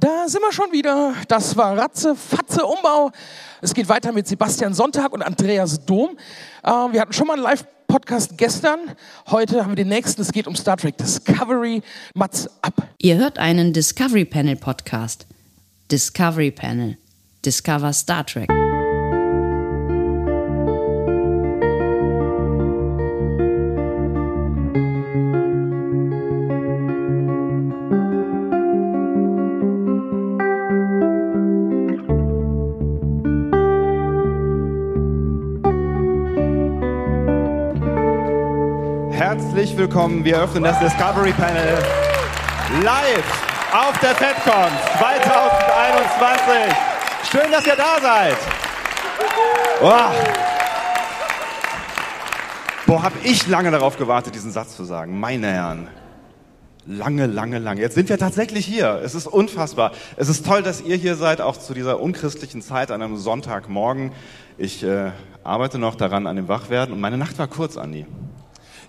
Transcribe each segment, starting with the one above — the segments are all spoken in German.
Da sind wir schon wieder. Das war Ratze, Fatze, Umbau. Es geht weiter mit Sebastian Sonntag und Andreas Dom. Äh, wir hatten schon mal einen Live-Podcast gestern. Heute haben wir den nächsten. Es geht um Star Trek Discovery. Mats ab. Ihr hört einen Discovery Panel Podcast. Discovery Panel. Discover Star Trek. Willkommen. Wir öffnen das Discovery Panel live auf der FedCon 2021. Schön, dass ihr da seid. Boah, Boah habe ich lange darauf gewartet, diesen Satz zu sagen. Meine Herren. Lange, lange, lange. Jetzt sind wir tatsächlich hier. Es ist unfassbar. Es ist toll, dass ihr hier seid, auch zu dieser unchristlichen Zeit an einem Sonntagmorgen. Ich äh, arbeite noch daran an dem Wachwerden und meine Nacht war kurz, Andi.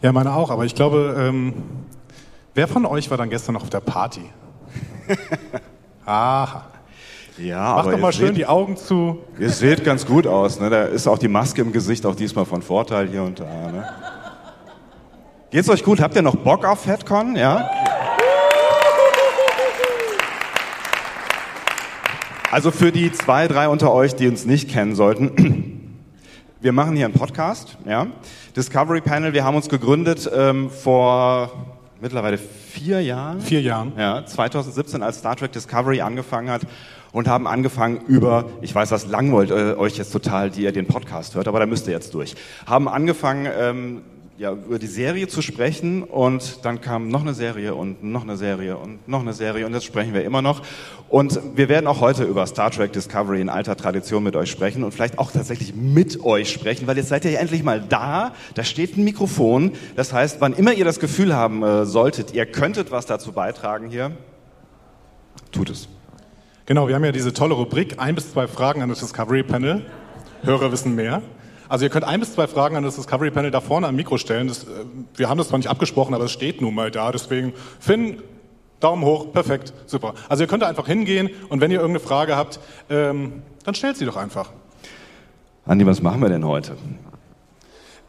Ja, meine auch, aber ich glaube, ähm, wer von euch war dann gestern noch auf der Party? Aha. Ja, Mach aber doch mal schön seht, die Augen zu. Ihr seht ganz gut aus. Ne? Da ist auch die Maske im Gesicht auch diesmal von Vorteil hier und da. Ne? Geht's euch gut? Habt ihr noch Bock auf FedCon? Ja? Also für die zwei, drei unter euch, die uns nicht kennen sollten, wir machen hier einen Podcast, ja. Discovery Panel, wir haben uns gegründet ähm, vor mittlerweile vier Jahren. Vier Jahren. Ja, 2017, als Star Trek Discovery angefangen hat und haben angefangen über, ich weiß, das langweilt äh, euch jetzt total, die ihr den Podcast hört, aber da müsst ihr jetzt durch. Haben angefangen, ähm, ja, über die Serie zu sprechen und dann kam noch eine Serie und noch eine Serie und noch eine Serie und jetzt sprechen wir immer noch. Und wir werden auch heute über Star Trek Discovery in alter Tradition mit euch sprechen und vielleicht auch tatsächlich mit euch sprechen, weil jetzt seid ihr ja endlich mal da. Da steht ein Mikrofon. Das heißt, wann immer ihr das Gefühl haben äh, solltet, ihr könntet was dazu beitragen hier, tut es. Genau, wir haben ja diese tolle Rubrik, ein bis zwei Fragen an das Discovery Panel. Hörer wissen mehr. Also ihr könnt ein bis zwei Fragen an das Discovery Panel da vorne am Mikro stellen. Das, äh, wir haben das zwar nicht abgesprochen, aber es steht nun mal da. Deswegen, Finn, Daumen hoch, perfekt, super. Also ihr könnt da einfach hingehen und wenn ihr irgendeine Frage habt, ähm, dann stellt sie doch einfach. Andi, was machen wir denn heute?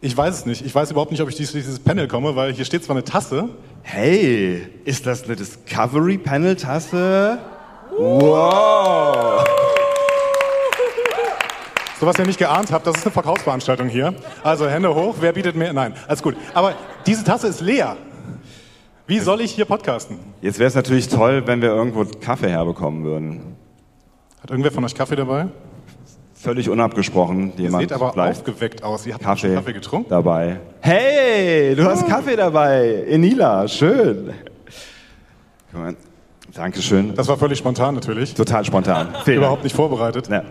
Ich weiß es nicht. Ich weiß überhaupt nicht, ob ich durch dieses Panel komme, weil hier steht zwar eine Tasse. Hey, ist das eine Discovery Panel Tasse? Wow! So was ihr nicht geahnt habt, das ist eine Verkaufsveranstaltung hier. Also Hände hoch, wer bietet mehr? Nein, alles gut. Aber diese Tasse ist leer. Wie soll ich hier podcasten? Jetzt wäre es natürlich toll, wenn wir irgendwo Kaffee herbekommen würden. Hat irgendwer von euch Kaffee dabei? Völlig unabgesprochen. Ihr Jemand seht aber aufgeweckt aus. Ihr habt Kaffee, Kaffee getrunken? dabei. Hey, du hast Kaffee dabei. Enila, schön. Dankeschön. Das war völlig spontan natürlich. Total spontan. Überhaupt nicht vorbereitet. Ja.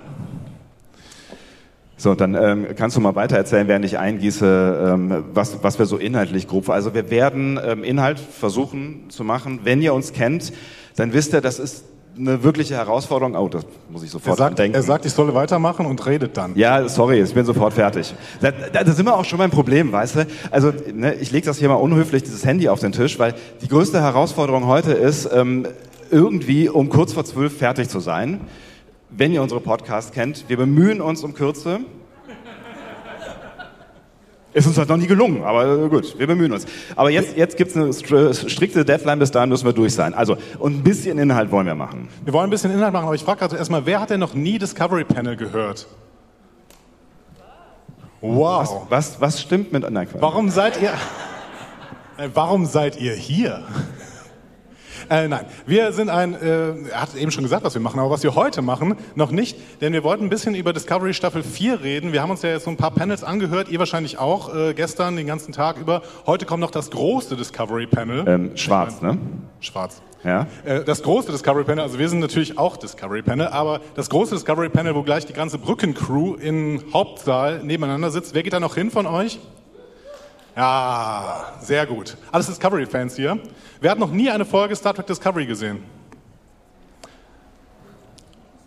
So, dann ähm, kannst du mal weiter erzählen, während ich eingieße, ähm, was, was wir so inhaltlich grob. Also wir werden ähm, Inhalt versuchen zu machen. Wenn ihr uns kennt, dann wisst ihr, das ist eine wirkliche Herausforderung. Oh, das muss ich Er sofort sagt, denken. er sagt, ich solle weitermachen und redet dann. Ja, sorry, ich bin sofort fertig. Da, da, da sind wir auch schon beim Problem, weißt du? Also ne, ich lege das hier mal unhöflich, dieses Handy auf den Tisch, weil die größte Herausforderung heute ist, ähm, irgendwie um kurz vor zwölf fertig zu sein. Wenn ihr unsere Podcast kennt, wir bemühen uns um Kürze. Ist uns halt noch nie gelungen, aber gut, wir bemühen uns. Aber jetzt, jetzt gibt's eine str- strikte Deadline, bis dahin müssen wir durch sein. Also, und ein bisschen Inhalt wollen wir machen. Wir wollen ein bisschen Inhalt machen, aber ich frage gerade erstmal, wer hat denn noch nie Discovery Panel gehört? Wow. Was, was stimmt mit... Nein, Quatsch. Warum seid ihr. Äh, Warum seid ihr hier? Äh, nein, wir sind ein, äh, er hat eben schon gesagt, was wir machen, aber was wir heute machen, noch nicht, denn wir wollten ein bisschen über Discovery Staffel 4 reden. Wir haben uns ja jetzt so ein paar Panels angehört, ihr wahrscheinlich auch, äh, gestern den ganzen Tag über. Heute kommt noch das große Discovery Panel. Ähm, schwarz, ne? Schwarz. Ja. Äh, Das große Discovery Panel, also wir sind natürlich auch Discovery Panel, aber das große Discovery Panel, wo gleich die ganze Brückencrew im Hauptsaal nebeneinander sitzt. Wer geht da noch hin von euch? Ja, sehr gut. Alles Discovery-Fans hier. Wer hat noch nie eine Folge Star Trek Discovery gesehen?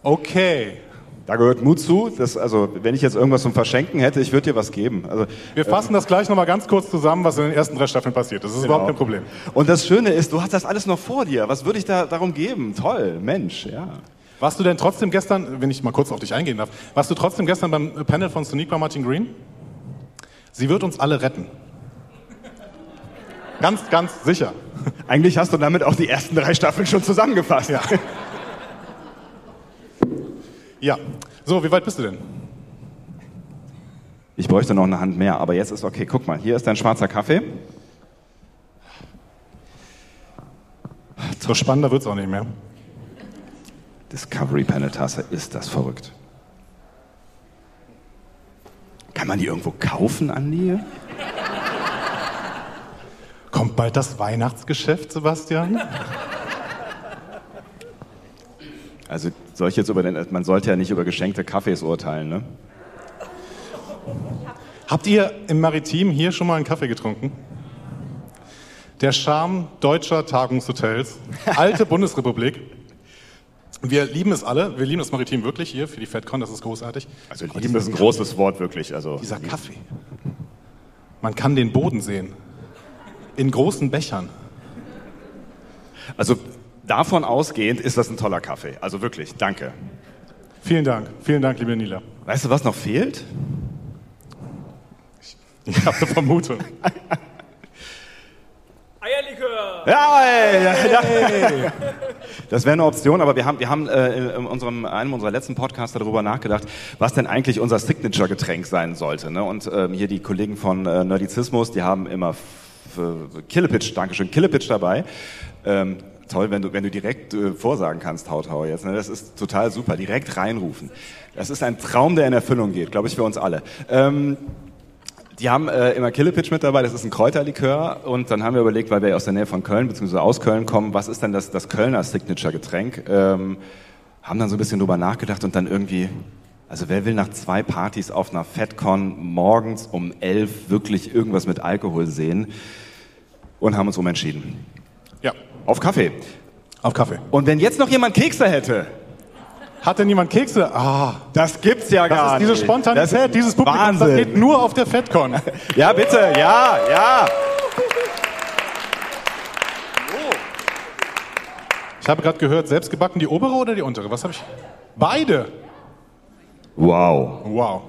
Okay. Da gehört Mut zu. Das, also, wenn ich jetzt irgendwas zum Verschenken hätte, ich würde dir was geben. Also, Wir fassen das gleich nochmal ganz kurz zusammen, was in den ersten drei Staffeln passiert. Das ist überhaupt kein Problem. Und das Schöne ist, du hast das alles noch vor dir. Was würde ich da darum geben? Toll, Mensch, ja. Warst du denn trotzdem gestern, wenn ich mal kurz auf dich eingehen darf, warst du trotzdem gestern beim Panel von Sonique Martin Green? Sie wird uns alle retten. Ganz, ganz sicher. Eigentlich hast du damit auch die ersten drei Staffeln schon zusammengefasst. Ja. Ja. So, wie weit bist du denn? Ich bräuchte noch eine Hand mehr, aber jetzt ist okay. Guck mal, hier ist dein schwarzer Kaffee. So spannender wird's auch nicht mehr. Discovery Panel Tasse, ist das verrückt. Kann man die irgendwo kaufen, Andi? Kommt bald das Weihnachtsgeschäft, Sebastian? Also soll ich jetzt über den, man sollte ja nicht über geschenkte Kaffees urteilen, ne? Habt ihr im Maritim hier schon mal einen Kaffee getrunken? Der Charme deutscher Tagungshotels, alte Bundesrepublik. Wir lieben es alle, wir lieben das Maritim wirklich hier für die FedCon, das ist großartig. Also lieben ist ein großes Wort, wirklich. Also, Dieser Kaffee. Man kann den Boden sehen. In großen Bechern. also davon ausgehend ist das ein toller Kaffee. Also wirklich, danke. Vielen Dank, vielen Dank, liebe Nila. Weißt du, was noch fehlt? Ich habe eine Vermutung. Eierlikör! Ja, ey, ja, ja. Das wäre eine Option, aber wir haben, wir haben äh, in unserem, einem unserer letzten Podcasts darüber nachgedacht, was denn eigentlich unser Signature-Getränk sein sollte. Ne? Und ähm, hier die Kollegen von äh, Nerdizismus, die haben immer f- f- Killepitch, Dankeschön, Killepitch dabei. Ähm, toll, wenn du, wenn du direkt äh, vorsagen kannst, Tautau jetzt. Ne? Das ist total super, direkt reinrufen. Das ist ein Traum, der in Erfüllung geht, glaube ich, für uns alle. Ähm, die haben äh, immer Killepitch mit dabei, das ist ein Kräuterlikör. Und dann haben wir überlegt, weil wir ja aus der Nähe von Köln bzw. aus Köln kommen, was ist denn das, das Kölner Signature-Getränk? Ähm, haben dann so ein bisschen drüber nachgedacht und dann irgendwie, also wer will nach zwei Partys auf einer FedCon morgens um elf wirklich irgendwas mit Alkohol sehen? Und haben uns umentschieden. Ja, Auf Kaffee. auf Kaffee. Und wenn jetzt noch jemand Kekse hätte, Hat denn niemand Kekse? Ah, das gibt's ja das gar ist diese nicht. Spontanität, Das ist dieses Publikum, das Wahnsinn. geht nur auf der FedCon. Ja, bitte, ja, ja. Ich habe gerade gehört, selbstgebacken die obere oder die untere? Was habe ich? Beide. Wow, Wow.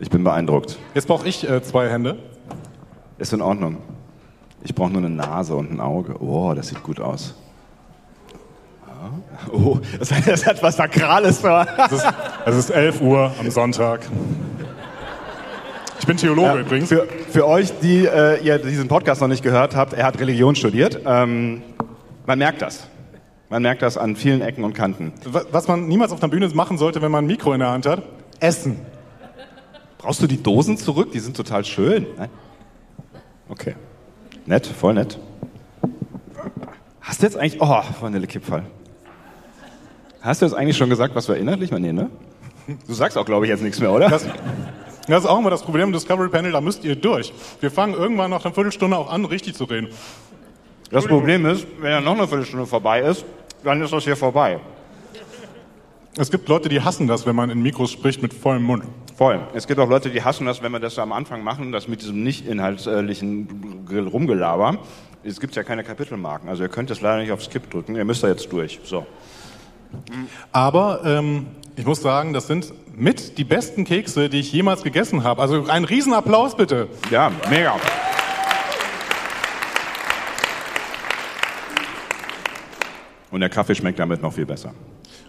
ich bin beeindruckt. Jetzt brauche ich äh, zwei Hände. Ist in Ordnung. Ich brauche nur eine Nase und ein Auge. Oh, das sieht gut aus. Ah. Oh, das, das hat was Sakrales da. Es ist, es ist 11 Uhr am Sonntag. Ich bin Theologe übrigens. Für, für euch, die äh, ihr diesen Podcast noch nicht gehört habt, er hat Religion studiert. Ähm, man merkt das. Man merkt das an vielen Ecken und Kanten. Wa- Was man niemals auf der Bühne machen sollte, wenn man ein Mikro in der Hand hat, essen. Brauchst du die Dosen zurück? Die sind total schön. Nein? Okay. Nett, voll nett. Hast du jetzt eigentlich. Oh, Vanillekipferl. Hast du jetzt eigentlich schon gesagt, was wir inhaltlich mal? Nee, ne? Du sagst auch, glaube ich, jetzt nichts mehr, oder? Das, das ist auch immer das Problem im Discovery Panel, da müsst ihr durch. Wir fangen irgendwann nach einer Viertelstunde auch an, richtig zu reden. Das Problem ist, wenn ja noch eine Viertelstunde vorbei ist, dann ist das hier vorbei. Es gibt Leute, die hassen das, wenn man in Mikros spricht mit vollem Mund. Voll. Es gibt auch Leute, die hassen das, wenn wir das am Anfang machen, das mit diesem nicht inhaltlichen Rumgelaber. Es gibt ja keine Kapitelmarken, also ihr könnt es leider nicht auf Skip drücken, ihr müsst da jetzt durch. So. Aber ähm, ich muss sagen, das sind mit die besten Kekse, die ich jemals gegessen habe. Also einen Riesenapplaus bitte. Ja, mega. Und der Kaffee schmeckt damit noch viel besser.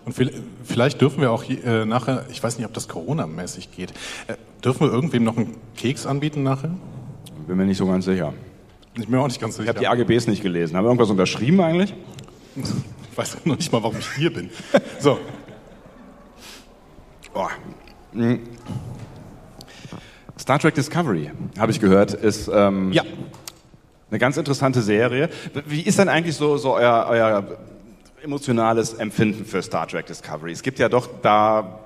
Und viel- vielleicht dürfen wir auch äh, nachher, ich weiß nicht, ob das Corona-mäßig geht, äh, dürfen wir irgendwem noch einen Keks anbieten nachher? Bin mir nicht so ganz sicher. Ich bin mir auch nicht ganz Ich sicher. habe die AGBs nicht gelesen. Haben wir irgendwas unterschrieben eigentlich? Ich weiß noch nicht mal, warum ich hier bin. So, Oh. Mm. Star Trek Discovery, habe ich gehört, ist ähm, ja. eine ganz interessante Serie. Wie ist denn eigentlich so, so euer, euer emotionales Empfinden für Star Trek Discovery? Es gibt ja doch da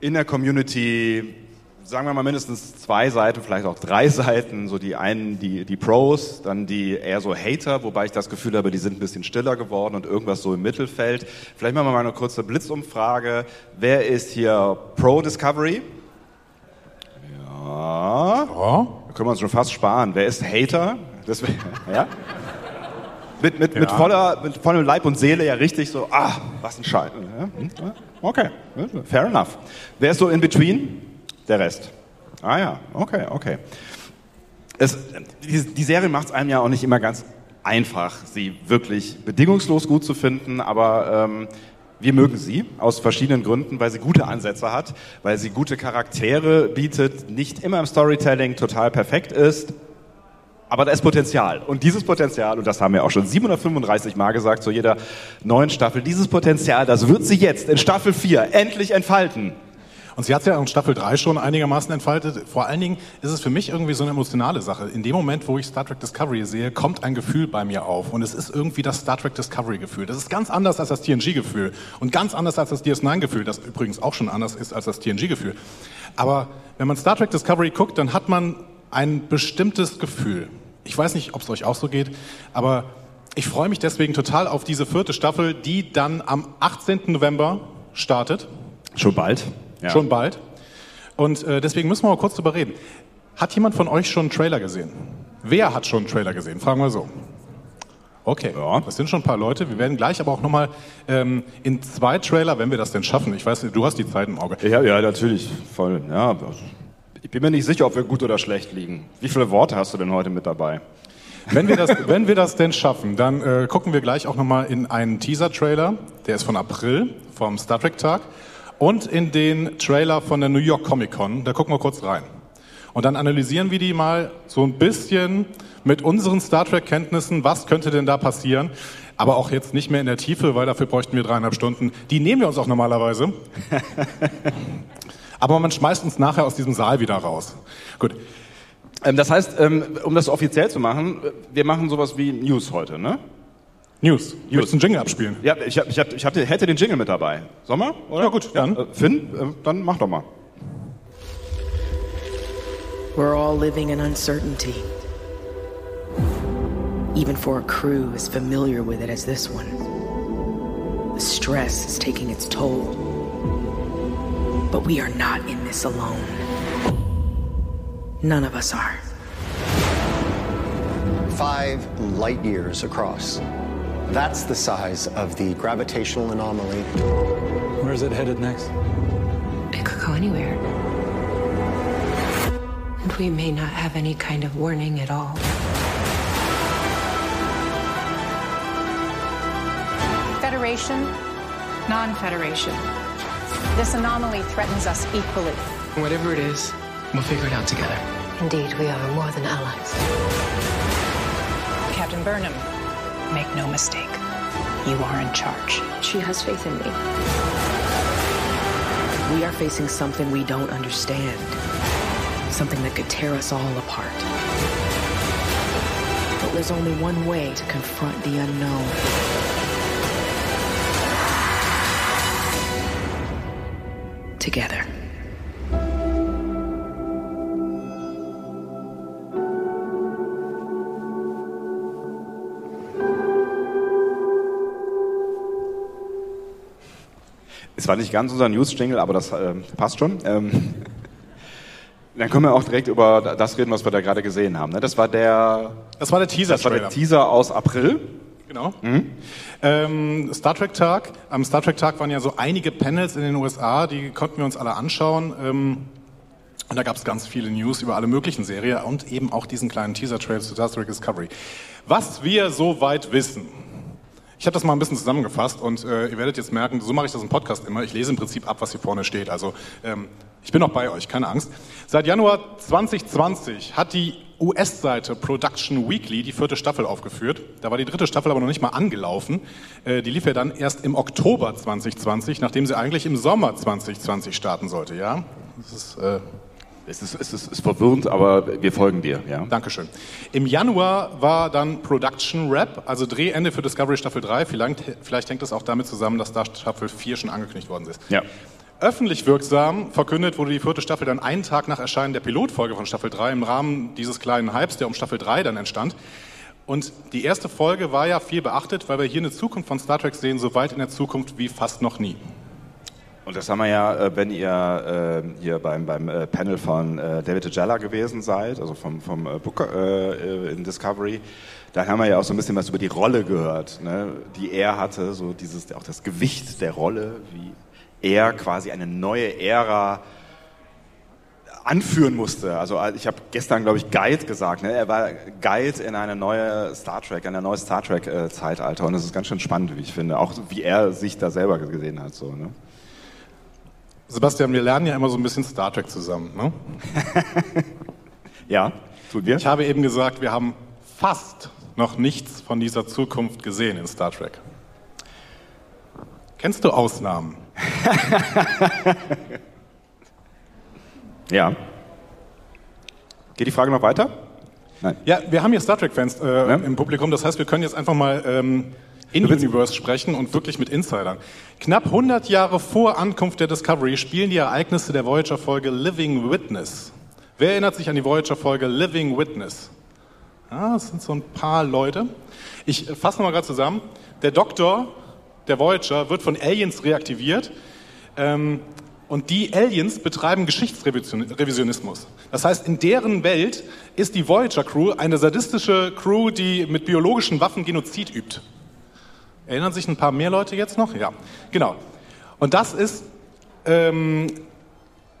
in der Community sagen wir mal mindestens zwei Seiten, vielleicht auch drei Seiten. So die einen, die, die Pros, dann die eher so Hater, wobei ich das Gefühl habe, die sind ein bisschen stiller geworden und irgendwas so im Mittelfeld. Vielleicht machen wir mal eine kurze Blitzumfrage. Wer ist hier Pro Discovery? Ja. Ja. Da können wir uns schon fast sparen. Wer ist Hater? Das, ja? Mit, mit, mit, Ja. voller, mit vollem Leib und Seele ja richtig so, ah, was ein Scheiß. Ja, hm, ja, Okay, fair enough. Wer ist so in between? Der Rest. Ah ja, okay, okay. Es, die, die Serie macht es einem ja auch nicht immer ganz einfach, sie wirklich bedingungslos gut zu finden, aber ähm, wir mögen sie aus verschiedenen Gründen, weil sie gute Ansätze hat, weil sie gute Charaktere bietet, nicht immer im Storytelling total perfekt ist, aber da ist Potenzial. Und dieses Potenzial, und das haben wir auch schon 735 Mal gesagt zu jeder neuen Staffel, dieses Potenzial, das wird sie jetzt in Staffel 4 endlich entfalten. Und sie hat es ja in Staffel 3 schon einigermaßen entfaltet. Vor allen Dingen ist es für mich irgendwie so eine emotionale Sache. In dem Moment, wo ich Star Trek Discovery sehe, kommt ein Gefühl bei mir auf. Und es ist irgendwie das Star Trek Discovery Gefühl. Das ist ganz anders als das TNG Gefühl. Und ganz anders als das DS9 Gefühl, das übrigens auch schon anders ist als das TNG Gefühl. Aber wenn man Star Trek Discovery guckt, dann hat man ein bestimmtes Gefühl. Ich weiß nicht, ob es euch auch so geht, aber ich freue mich deswegen total auf diese vierte Staffel, die dann am 18. November startet. Schon bald. Ja. Schon bald. Und äh, deswegen müssen wir mal kurz drüber reden. Hat jemand von euch schon einen Trailer gesehen? Wer hat schon einen Trailer gesehen? Fragen wir so. Okay, Ja. das sind schon ein paar Leute. Wir werden gleich aber auch nochmal ähm, in zwei Trailer, wenn wir das denn schaffen. Ich weiß, du hast die Zeit im Auge. Ja, ja, natürlich. Voll. Ja, also, ich bin mir nicht sicher, ob wir gut oder schlecht liegen. Wie viele Worte hast du denn heute mit dabei? Wenn wir das, wenn wir das denn schaffen, dann äh, gucken wir gleich auch nochmal in einen Teaser-Trailer, der ist von April, vom Star Trek-Tag, und in den Trailer von der New York Comic Con. Da gucken wir kurz rein. Und dann analysieren wir die mal so ein bisschen mit unseren Star Trek-Kenntnissen, was könnte denn da passieren. Aber auch jetzt nicht mehr in der Tiefe, weil dafür bräuchten wir dreieinhalb Stunden. Die nehmen wir uns auch normalerweise. Aber man schmeißt uns nachher aus diesem Saal wieder raus. Gut. Ähm, das heißt, ähm, um das offiziell zu machen, wir machen sowas wie News heute, ne? News. Möchtest du einen Jingle abspielen? Ja, ich, hab, ich, hab, ich hab, hätte den Jingle mit dabei. Sollen wir? Oder? Ja, gut, dann. Äh, Finn, äh, dann mach doch mal. We're all living in uncertainty. Even for a crew as familiar with it as this one. The stress is taking its toll. But we are not in this alone. None of us are. five light years across. That's the size of the gravitational anomaly. Where's it headed next? It could go anywhere. And we may not have any kind of warning at all. Federation, non Federation. This anomaly threatens us equally. Whatever it is, we'll figure it out together. Indeed, we are more than allies. Captain Burnham, make no mistake. You are in charge. She has faith in me. We are facing something we don't understand. Something that could tear us all apart. But there's only one way to confront the unknown. Together. Es war nicht ganz unser News-Jingle, aber das äh, passt schon. Ähm, dann können wir auch direkt über das reden, was wir da gerade gesehen haben. Ne? Das war der, Das war der das war der Teaser aus April. Genau. Ähm, Star Trek Tag. Am Star Trek Tag waren ja so einige Panels in den USA, die konnten wir uns alle anschauen. Ähm, und da gab es ganz viele News über alle möglichen Serien und eben auch diesen kleinen Teaser-Trailer zu Star Trek Discovery. Was wir soweit wissen. Ich habe das mal ein bisschen zusammengefasst und äh, ihr werdet jetzt merken, so mache ich das im Podcast immer. Ich lese im Prinzip ab, was hier vorne steht. Also ähm, ich bin noch bei euch, keine Angst. Seit Januar 2020 hat die US-Seite Production Weekly die vierte Staffel aufgeführt. Da war die dritte Staffel aber noch nicht mal angelaufen. Äh, die lief ja dann erst im Oktober 2020, nachdem sie eigentlich im Sommer 2020 starten sollte. Ja, das ist äh, Es ist, es ist, ist verwirrend, aber wir folgen dir. Ja? Dankeschön. Im Januar war dann Production Rap, also Drehende für Discovery Staffel 3. Vielleicht, vielleicht hängt das auch damit zusammen, dass da Staffel 4 schon angekündigt worden ist. Ja. Öffentlich wirksam verkündet wurde die vierte Staffel dann einen Tag nach Erscheinen der Pilotfolge von Staffel 3 im Rahmen dieses kleinen Hypes, der um Staffel 3 dann entstand. Und die erste Folge war ja viel beachtet, weil wir hier eine Zukunft von Star Trek sehen, so weit in der Zukunft wie fast noch nie. Und das haben wir ja, äh, wenn ihr äh, hier beim, beim äh, Panel von David Ajala gewesen seid, also vom, vom äh, in Discovery, da haben wir ja auch so ein bisschen was über die Rolle gehört, ne, die er hatte, so dieses, auch das Gewicht der Rolle, wie er quasi eine neue Ära anführen musste. Also ich habe gestern, glaube ich, Guide gesagt. Ne? Er war Guide in eine neue Star Trek, in ein neues Star Trek-Zeitalter. Und das ist ganz schön spannend, wie ich finde. Auch wie er sich da selber gesehen hat. So, ne? Sebastian, wir lernen ja immer so ein bisschen Star Trek zusammen. Ne? ja, tun wir. Ich habe eben gesagt, wir haben fast noch nichts von dieser Zukunft gesehen in Star Trek. Kennst du Ausnahmen? ja. Geht die Frage noch weiter? Nein. Ja, wir haben hier Star Trek-Fans äh, ja? im Publikum. Das heißt, wir können jetzt einfach mal ähm, in Universe sprechen und wirklich mit Insidern. Knapp 100 Jahre vor Ankunft der Discovery spielen die Ereignisse der Voyager-Folge Living Witness. Wer erinnert sich an die Voyager-Folge Living Witness? Ja, das sind so ein paar Leute. Ich fasse nochmal gerade zusammen. Der Doktor der Voyager wird von Aliens reaktiviert. Ähm, und die Aliens betreiben Geschichtsrevisionismus. Das heißt, in deren Welt ist die Voyager Crew eine sadistische Crew, die mit biologischen Waffen Genozid übt. Erinnern sich ein paar mehr Leute jetzt noch? Ja, genau. Und das ist, ähm,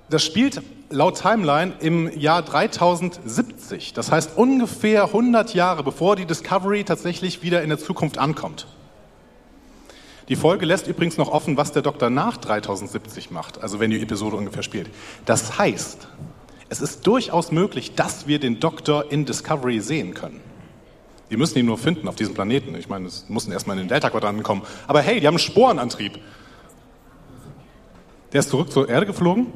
das spielt laut Timeline im Jahr 3070. Das heißt ungefähr 100 Jahre, bevor die Discovery tatsächlich wieder in der Zukunft ankommt. Die Folge lässt übrigens noch offen, was der Doktor nach 3070 macht, also wenn die Episode ungefähr spielt. Das heißt, es ist durchaus möglich, dass wir den Doktor in Discovery sehen können. Die müssen ihn nur finden auf diesem Planeten. Ich meine, es mussten erstmal in den Delta-Quadranten kommen. Aber hey, die haben einen Sporenantrieb. Der ist zurück zur Erde geflogen.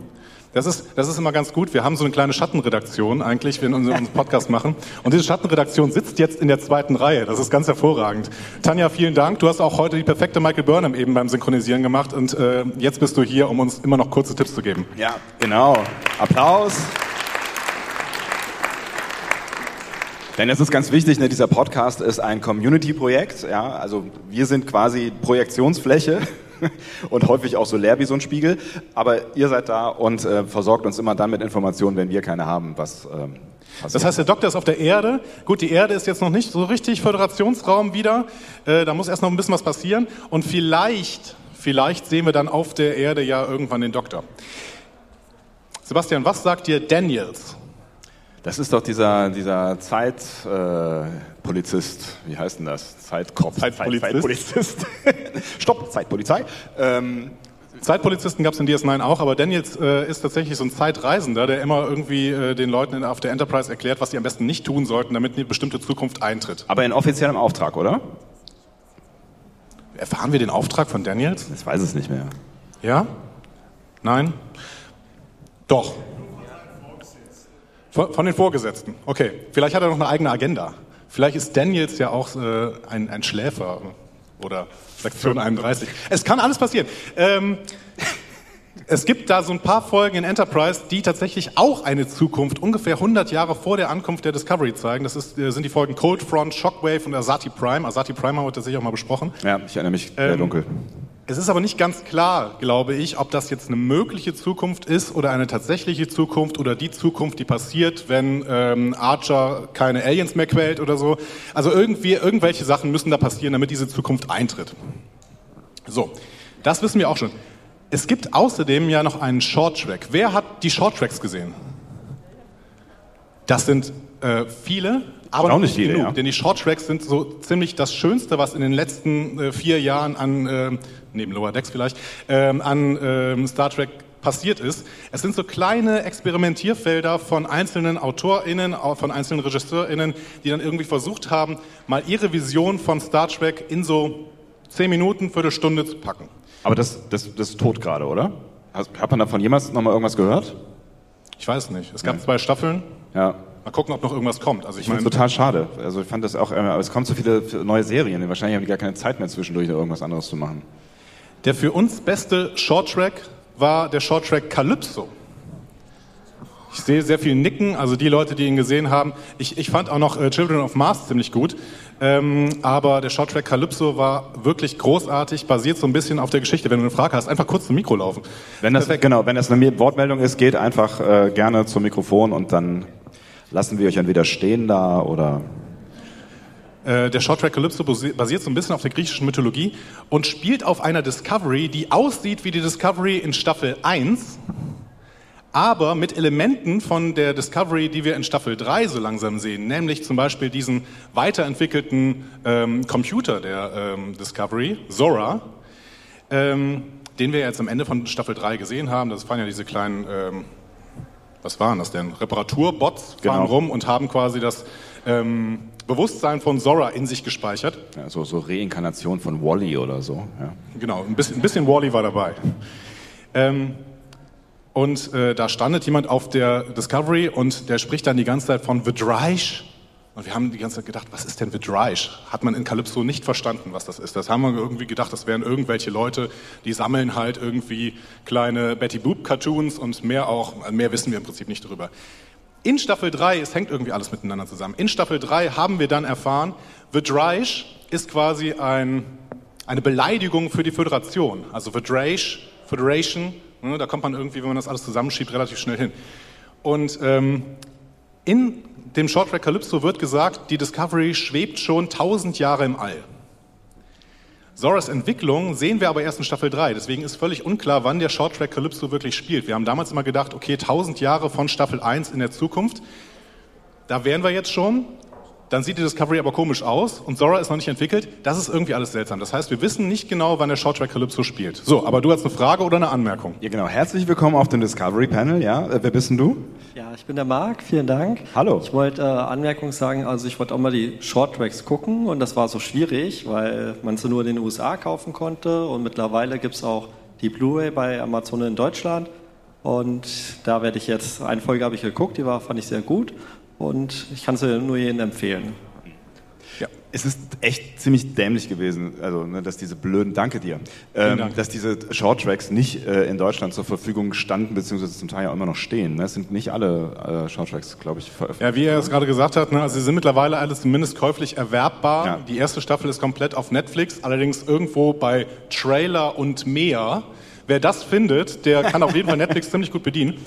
Das ist, das ist immer ganz gut. Wir haben so eine kleine Schattenredaktion eigentlich, wenn wir unseren Podcast machen. Und diese Schattenredaktion sitzt jetzt in der zweiten Reihe. Das ist ganz hervorragend. Tanja, vielen Dank. Du hast auch heute die perfekte Michael Burnham eben beim Synchronisieren gemacht. Und äh, jetzt bist du hier, um uns immer noch kurze Tipps zu geben. Ja, genau. Applaus. Denn es ist ganz wichtig, ne, dieser Podcast ist ein Community-Projekt. Ja, also wir sind quasi Projektionsfläche und häufig auch so leer wie so ein Spiegel. Aber ihr seid da und äh, versorgt uns immer dann mit Informationen, wenn wir keine haben, was ähm, passiert. Das heißt, der Doktor ist auf der Erde. Gut, die Erde ist jetzt noch nicht so richtig Föderationsraum wieder. Äh, da muss erst noch ein bisschen was passieren. Und vielleicht, vielleicht sehen wir dann auf der Erde ja irgendwann den Doktor. Sebastian, was sagt dir Daniels? Das ist doch dieser, dieser Zeitpolizist, äh, wie heißt denn das? Zeitkopf. Zeitpolizist. Zeitpolizist. Stopp, Zeitpolizei. Ähm, Zeitpolizisten gab es in DS9 auch, aber Daniels äh, ist tatsächlich so ein Zeitreisender, der immer irgendwie äh, den Leuten in, auf der Enterprise erklärt, was sie am besten nicht tun sollten, damit eine bestimmte Zukunft eintritt. Aber in offiziellem Auftrag, oder? Erfahren wir den Auftrag von Daniels? Ich weiß es nicht mehr. Ja? Nein? Doch. Von, von, den Vorgesetzten. Okay. Vielleicht hat er noch eine eigene Agenda. Vielleicht ist Daniels ja auch äh, ein, ein Schläfer oder Sektion 31. Es kann alles passieren. Ähm, es gibt da so ein paar Folgen in Enterprise, die tatsächlich auch eine Zukunft ungefähr 100 Jahre vor der Ankunft der Discovery zeigen. Das ist, äh, sind die Folgen Cold Front, Shockwave und Asati Prime. Asati Prime haben wir tatsächlich auch mal besprochen. Ja, ich erinnere mich sehr ähm, dunkel. Es ist aber nicht ganz klar, glaube ich, ob das jetzt eine mögliche Zukunft ist oder eine tatsächliche Zukunft oder die Zukunft, die passiert, wenn ähm, Archer keine Aliens mehr quält oder so. Also irgendwie, irgendwelche Sachen müssen da passieren, damit diese Zukunft eintritt. So, das wissen wir auch schon. Es gibt außerdem ja noch einen Shorttrack. Wer hat die Shorttracks gesehen? Das sind äh, viele, aber auch nicht viele, genug, ja. denn die Shorttracks sind so ziemlich das Schönste, was in den letzten äh, vier Jahren an, äh, neben Lower Decks vielleicht, ähm, an ähm, Star Trek passiert ist. Es sind so kleine Experimentierfelder von einzelnen AutorInnen, von einzelnen RegisseurInnen, die dann irgendwie versucht haben, mal ihre Vision von Star Trek in so zehn Minuten, Viertelstunde zu packen. Aber das, das, das ist tot gerade, oder? Hat man davon jemals noch mal irgendwas gehört? Ich weiß nicht. Es gab ja. zwei Staffeln. Ja. Mal gucken, ob noch irgendwas kommt. Also ich, ich es total schade. Also ich fand das auch, aber es kommen so viele neue Serien. Wahrscheinlich haben die gar keine Zeit mehr zwischendurch irgendwas anderes zu machen. Der für uns beste Shorttrack war der Shorttrack Calypso. Ich sehe sehr viel Nicken, also die Leute, die ihn gesehen haben. Ich, ich fand auch noch äh, Children of Mars ziemlich gut. Ähm, aber der Shorttrack Calypso war wirklich großartig, basiert so ein bisschen auf der Geschichte. Wenn du eine Frage hast, einfach kurz zum Mikro laufen. Wenn das, genau, wenn das eine Wortmeldung ist, geht einfach äh, gerne zum Mikrofon und dann lassen wir euch entweder stehen da oder Äh, der Shorttrack Calypso basiert so ein bisschen auf der griechischen Mythologie und spielt auf einer Discovery, die aussieht wie die Discovery in Staffel 1, aber mit Elementen von der Discovery, die wir in Staffel 3 so langsam sehen, nämlich zum Beispiel diesen weiterentwickelten ähm, Computer der ähm, Discovery, Zora, ähm, den wir jetzt am Ende von Staffel 3 gesehen haben. Das waren ja diese kleinen, ähm, was waren das denn? Reparaturbots Genau. fahren rum und haben quasi das ähm, Bewusstsein von Zora in sich gespeichert. ja, so, so Reinkarnation von Wally oder so. Ja. Genau, ein bisschen, ein bisschen Wally war dabei. Ähm, und äh, da standet jemand auf der Discovery und der spricht dann die ganze Zeit von Vidreich. Und wir haben die ganze Zeit gedacht, was ist denn Vidreich? Hat man in Calypso nicht verstanden, was das ist. Das haben wir irgendwie gedacht, das wären irgendwelche Leute, die sammeln halt irgendwie kleine Betty Boop Cartoons und mehr auch, mehr wissen wir im Prinzip nicht darüber. In Staffel 3, es hängt irgendwie alles miteinander zusammen. In Staffel 3 haben wir dann erfahren, Vidreich ist quasi ein, eine Beleidigung für die Föderation. Also Vidreich, Federation, ne, da kommt man irgendwie, wenn man das alles zusammenschiebt, relativ schnell hin. Und ähm, in dem Shorttrack Calypso wird gesagt, die Discovery schwebt schon tausend Jahre im All. Zoras Entwicklung sehen wir aber erst in Staffel 3. Deswegen ist völlig unklar, wann der Shorttrack Calypso wirklich spielt. Wir haben damals immer gedacht, okay, 1000 Jahre von Staffel 1 in der Zukunft. Da wären wir jetzt schon. Dann sieht die Discovery aber komisch aus und Zora ist noch nicht entwickelt. Das ist irgendwie alles seltsam. Das heißt, wir wissen nicht genau, wann der Shorttrack Calypso spielt. So, aber du hast eine Frage oder eine Anmerkung? ja, genau. Herzlich willkommen auf dem Discovery Panel. Ja, äh, wer bist denn du? Ja, ich bin der Marc, vielen Dank. Hallo. Ich wollte äh, Anmerkung sagen, also ich wollte auch mal die Shorttracks gucken und das war so schwierig, weil man sie nur in den USA kaufen konnte und mittlerweile gibt es auch die Blu-ray bei Amazon in Deutschland und da werde ich jetzt, eine Folge habe ich geguckt, die war, fand ich sehr gut und ich kann sie nur jedem empfehlen. Es ist echt ziemlich dämlich gewesen, also ne, dass diese blöden, danke dir, ähm, Dank. dass diese Shorttracks nicht äh, in Deutschland zur Verfügung standen, beziehungsweise zum Teil ja immer noch stehen. Ne? Es sind nicht alle äh, Shorttracks, glaube ich, veröffentlicht. Ja, wie er es gerade gesagt hat, ne, also sie sind mittlerweile alle zumindest käuflich erwerbbar. Ja. Die erste Staffel ist komplett auf Netflix, allerdings irgendwo bei Trailer und mehr. Wer das findet, der kann auf jeden Fall Netflix ziemlich gut bedienen.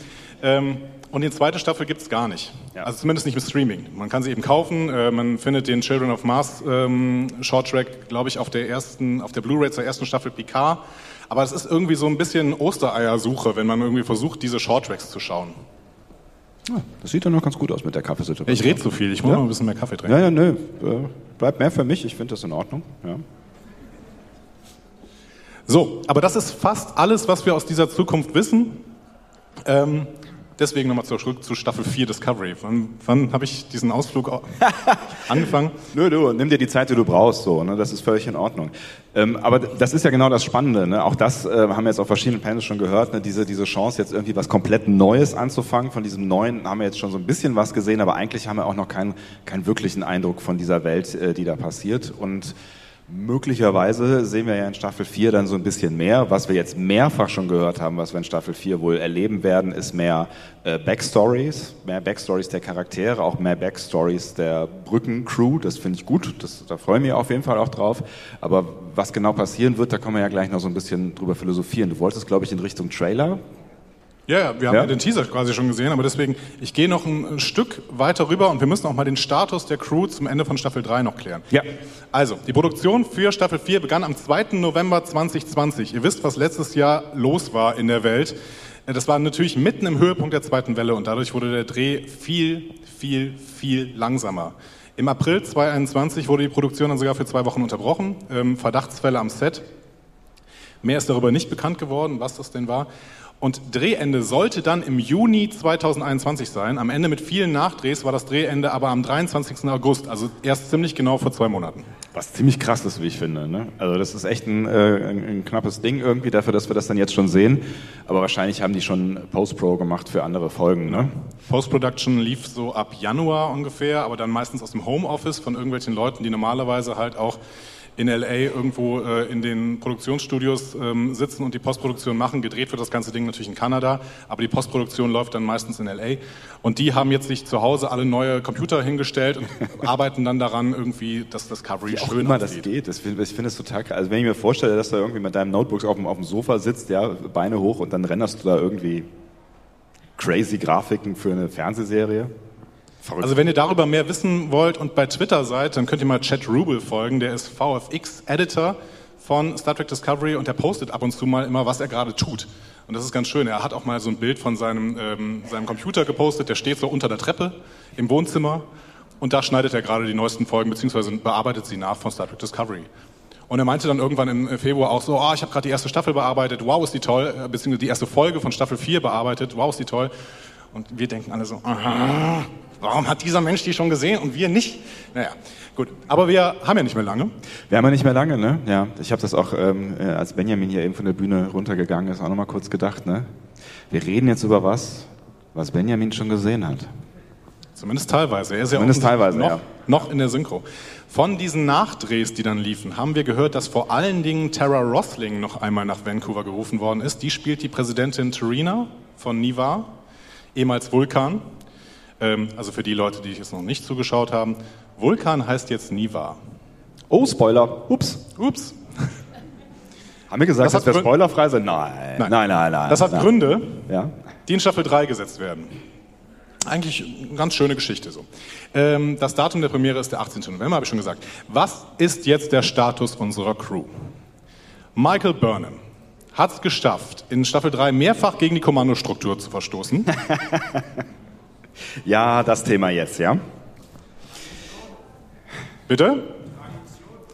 Ähm, und die zweite Staffel gibt es gar nicht. Ja. Also zumindest nicht mit Streaming. Man kann sie eben kaufen. Äh, man findet den Children of Mars ähm, Shorttrack, glaube ich, auf der ersten, auf der Blu-ray zur ersten Staffel Picard. Aber es ist irgendwie so ein bisschen Ostereiersuche, wenn man irgendwie versucht, diese Shorttracks zu schauen. Das sieht doch noch ganz gut aus mit der Kaffeesituation. Ich rede zu viel, ich muss Ja. mal ein bisschen mehr Kaffee trinken. Ja, ja, nö. Äh, bleibt mehr für mich. Ich finde das in Ordnung. Ja. So, aber das ist fast alles, was wir aus dieser Zukunft wissen. Ähm, deswegen nochmal zurück zu Staffel 4 Discovery. Wann, wann habe ich diesen Ausflug au- angefangen? Nö, du, nimm dir die Zeit, die du brauchst, so, ne? das ist völlig in Ordnung. Ähm, aber das ist ja genau das Spannende, ne? auch das äh, haben wir jetzt auf verschiedenen Panels schon gehört, ne? diese, diese Chance jetzt irgendwie was komplett Neues anzufangen, von diesem Neuen haben wir jetzt schon so ein bisschen was gesehen, aber eigentlich haben wir auch noch keinen, keinen wirklichen Eindruck von dieser Welt, äh, die da passiert und Möglicherweise sehen wir ja in Staffel 4 dann so ein bisschen mehr. Was wir jetzt mehrfach schon gehört haben, was wir in Staffel 4 wohl erleben werden, ist mehr äh, Backstories, mehr Backstories der Charaktere, auch mehr Backstories der Brückencrew. Das finde ich gut, das, da freue ich mich auf jeden Fall auch drauf. Aber was genau passieren wird, da können wir ja gleich noch so ein bisschen drüber philosophieren. Du wolltest, glaube ich, in Richtung Trailer. Ja, ja, wir haben Ja? ja? den Teaser quasi schon gesehen, aber deswegen, ich gehe noch ein Stück weiter rüber und wir müssen auch mal den Status der Crew zum Ende von Staffel 3 noch klären. Ja. Also, die Produktion für Staffel 4 begann am 2. November 2020. Ihr wisst, was letztes Jahr los war in der Welt. Das war natürlich mitten im Höhepunkt der zweiten Welle und dadurch wurde der Dreh viel, viel, viel langsamer. Im April 2021 wurde die Produktion dann sogar für zwei Wochen unterbrochen. Ähm, Verdachtsfälle am Set. Mehr ist darüber nicht bekannt geworden, was das denn war. Und Drehende sollte dann im Juni 2021 sein. Am Ende mit vielen Nachdrehs war das Drehende aber am 23. August, also erst ziemlich genau vor zwei Monaten. Was ziemlich krass ist, wie ich finde. Ne? Also das ist echt ein, äh, ein, ein knappes Ding irgendwie dafür, dass wir das dann jetzt schon sehen. Aber wahrscheinlich haben die schon Post-Pro gemacht für andere Folgen. Ne? Post-Production lief so ab Januar ungefähr, aber dann meistens aus dem Homeoffice von irgendwelchen Leuten, die normalerweise halt auch in LA irgendwo äh, in den Produktionsstudios ähm, sitzen und die Postproduktion machen. Gedreht wird das ganze Ding natürlich in Kanada, aber die Postproduktion läuft dann meistens in LA. Und die haben jetzt sich zu Hause alle neue Computer hingestellt und arbeiten dann daran, irgendwie das Discovery Wie auch schön immer das aussieht. geht. Das, ich finde es total krass. Also wenn ich mir vorstelle, dass du irgendwie mit deinem Notebook auf dem, auf dem Sofa sitzt, ja, Beine hoch und dann renderst du da irgendwie crazy Grafiken für eine Fernsehserie. Verrückt. Also wenn ihr darüber mehr wissen wollt und bei Twitter seid, dann könnt ihr mal Chad Rubel folgen. Der ist VFX-Editor von Star Trek Discovery und der postet ab und zu mal immer, was er gerade tut. Und das ist ganz schön. Er hat auch mal so ein Bild von seinem, ähm, seinem Computer gepostet. Der steht so unter der Treppe im Wohnzimmer und da schneidet er gerade die neuesten Folgen beziehungsweise bearbeitet sie nach von Star Trek Discovery. Und er meinte dann irgendwann im Februar auch so, ah, ich habe gerade die erste Staffel bearbeitet, wow, ist die toll, äh, beziehungsweise die erste Folge von Staffel 4 bearbeitet, wow, ist die toll. Und wir denken alle so, aha, warum hat dieser Mensch die schon gesehen und wir nicht? Naja, gut. Aber wir haben ja nicht mehr lange. Wir haben ja nicht mehr lange, ne? Ja, ich habe das auch, ähm, äh, als Benjamin hier eben von der Bühne runtergegangen ist, auch nochmal kurz gedacht, ne? Wir reden jetzt über was, was Benjamin schon gesehen hat. Zumindest teilweise. Er ist ja Zumindest teilweise, noch, noch in der Synchro. Von diesen Nachdrehs, die dann liefen, haben wir gehört, dass vor allen Dingen Tara Rothling noch einmal nach Vancouver gerufen worden ist. Die spielt die Präsidentin Terina von Niva, ehemals Vulkan. Ähm, also für die Leute, die jetzt noch nicht zugeschaut haben. Vulkan heißt jetzt Niva. Oh, Spoiler. Ups. Ups. Haben wir gesagt, Das dass wir spoilerfrei sind? Nein. Nein, nein, nein. nein Das hat nein. Gründe, Ja. die in Staffel 3 gesetzt werden. Eigentlich eine ganz schöne Geschichte so. Ähm, das Datum der Premiere ist der 18. November, habe ich schon gesagt. Was ist jetzt der Status unserer Crew? Michael Burnham hat es geschafft, in Staffel 3 mehrfach gegen die Kommandostruktur zu verstoßen. Ja, das Thema jetzt, ja? Bitte?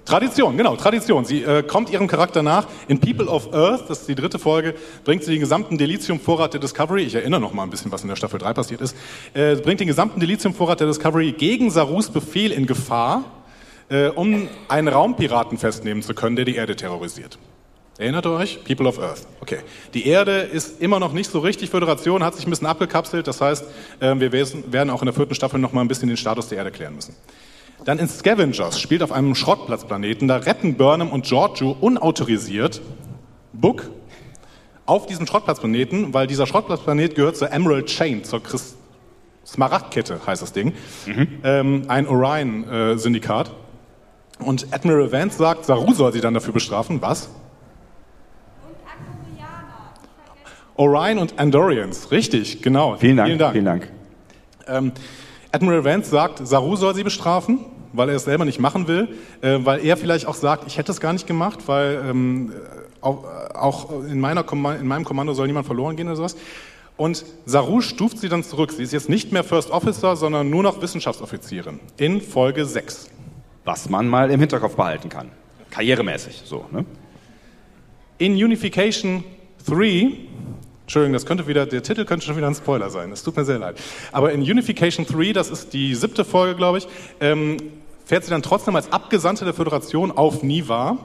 Tradition, genau, Tradition. Sie äh, kommt ihrem Charakter nach. In People of Earth, das ist die dritte Folge, bringt sie den gesamten Delizium-Vorrat der Discovery, ich erinnere noch mal ein bisschen, was in der Staffel 3 passiert ist, äh, bringt den gesamten Delizium-Vorrat der Discovery gegen Sarus Befehl in Gefahr, äh, um einen Raumpiraten festnehmen zu können, der die Erde terrorisiert. Erinnert ihr euch? People of Earth. Okay. Die Erde ist immer noch nicht so richtig Föderation, hat sich ein bisschen abgekapselt. Das heißt, äh, wir werden auch in der vierten Staffel noch mal ein bisschen den Status der Erde klären müssen. Dann in Scavengers spielt auf einem Schrottplatzplaneten. Da retten Burnham und Giorgio unautorisiert Book auf diesem Schrottplatzplaneten, weil dieser Schrottplatzplanet gehört zur Emerald Chain, zur Chris Smaragdkette heißt das Ding. Ähm, ein Orion-Syndikat. und Admiral Vance sagt, Saru soll sie dann dafür bestrafen. Was? Orion und Andorians, richtig, genau. Vielen Dank. Vielen Dank. Vielen Dank. Ähm, Admiral Vance sagt, Saru soll sie bestrafen, weil er es selber nicht machen will, äh, weil er vielleicht auch sagt, ich hätte es gar nicht gemacht, weil ähm, auch, auch in, meiner Komma- in meinem Kommando soll niemand verloren gehen oder sowas. Und Saru stuft sie dann zurück. Sie ist jetzt nicht mehr First Officer, sondern nur noch Wissenschaftsoffizierin in Folge 6. Was man mal im Hinterkopf behalten kann. Karrieremäßig, so, ne? In Unification 3, Entschuldigung, das könnte wieder, der Titel könnte schon wieder ein Spoiler sein, es tut mir sehr leid. Aber in Unification 3, das ist die siebte Folge, glaube ich, ähm, fährt sie dann trotzdem als Abgesandte der Föderation auf Niva,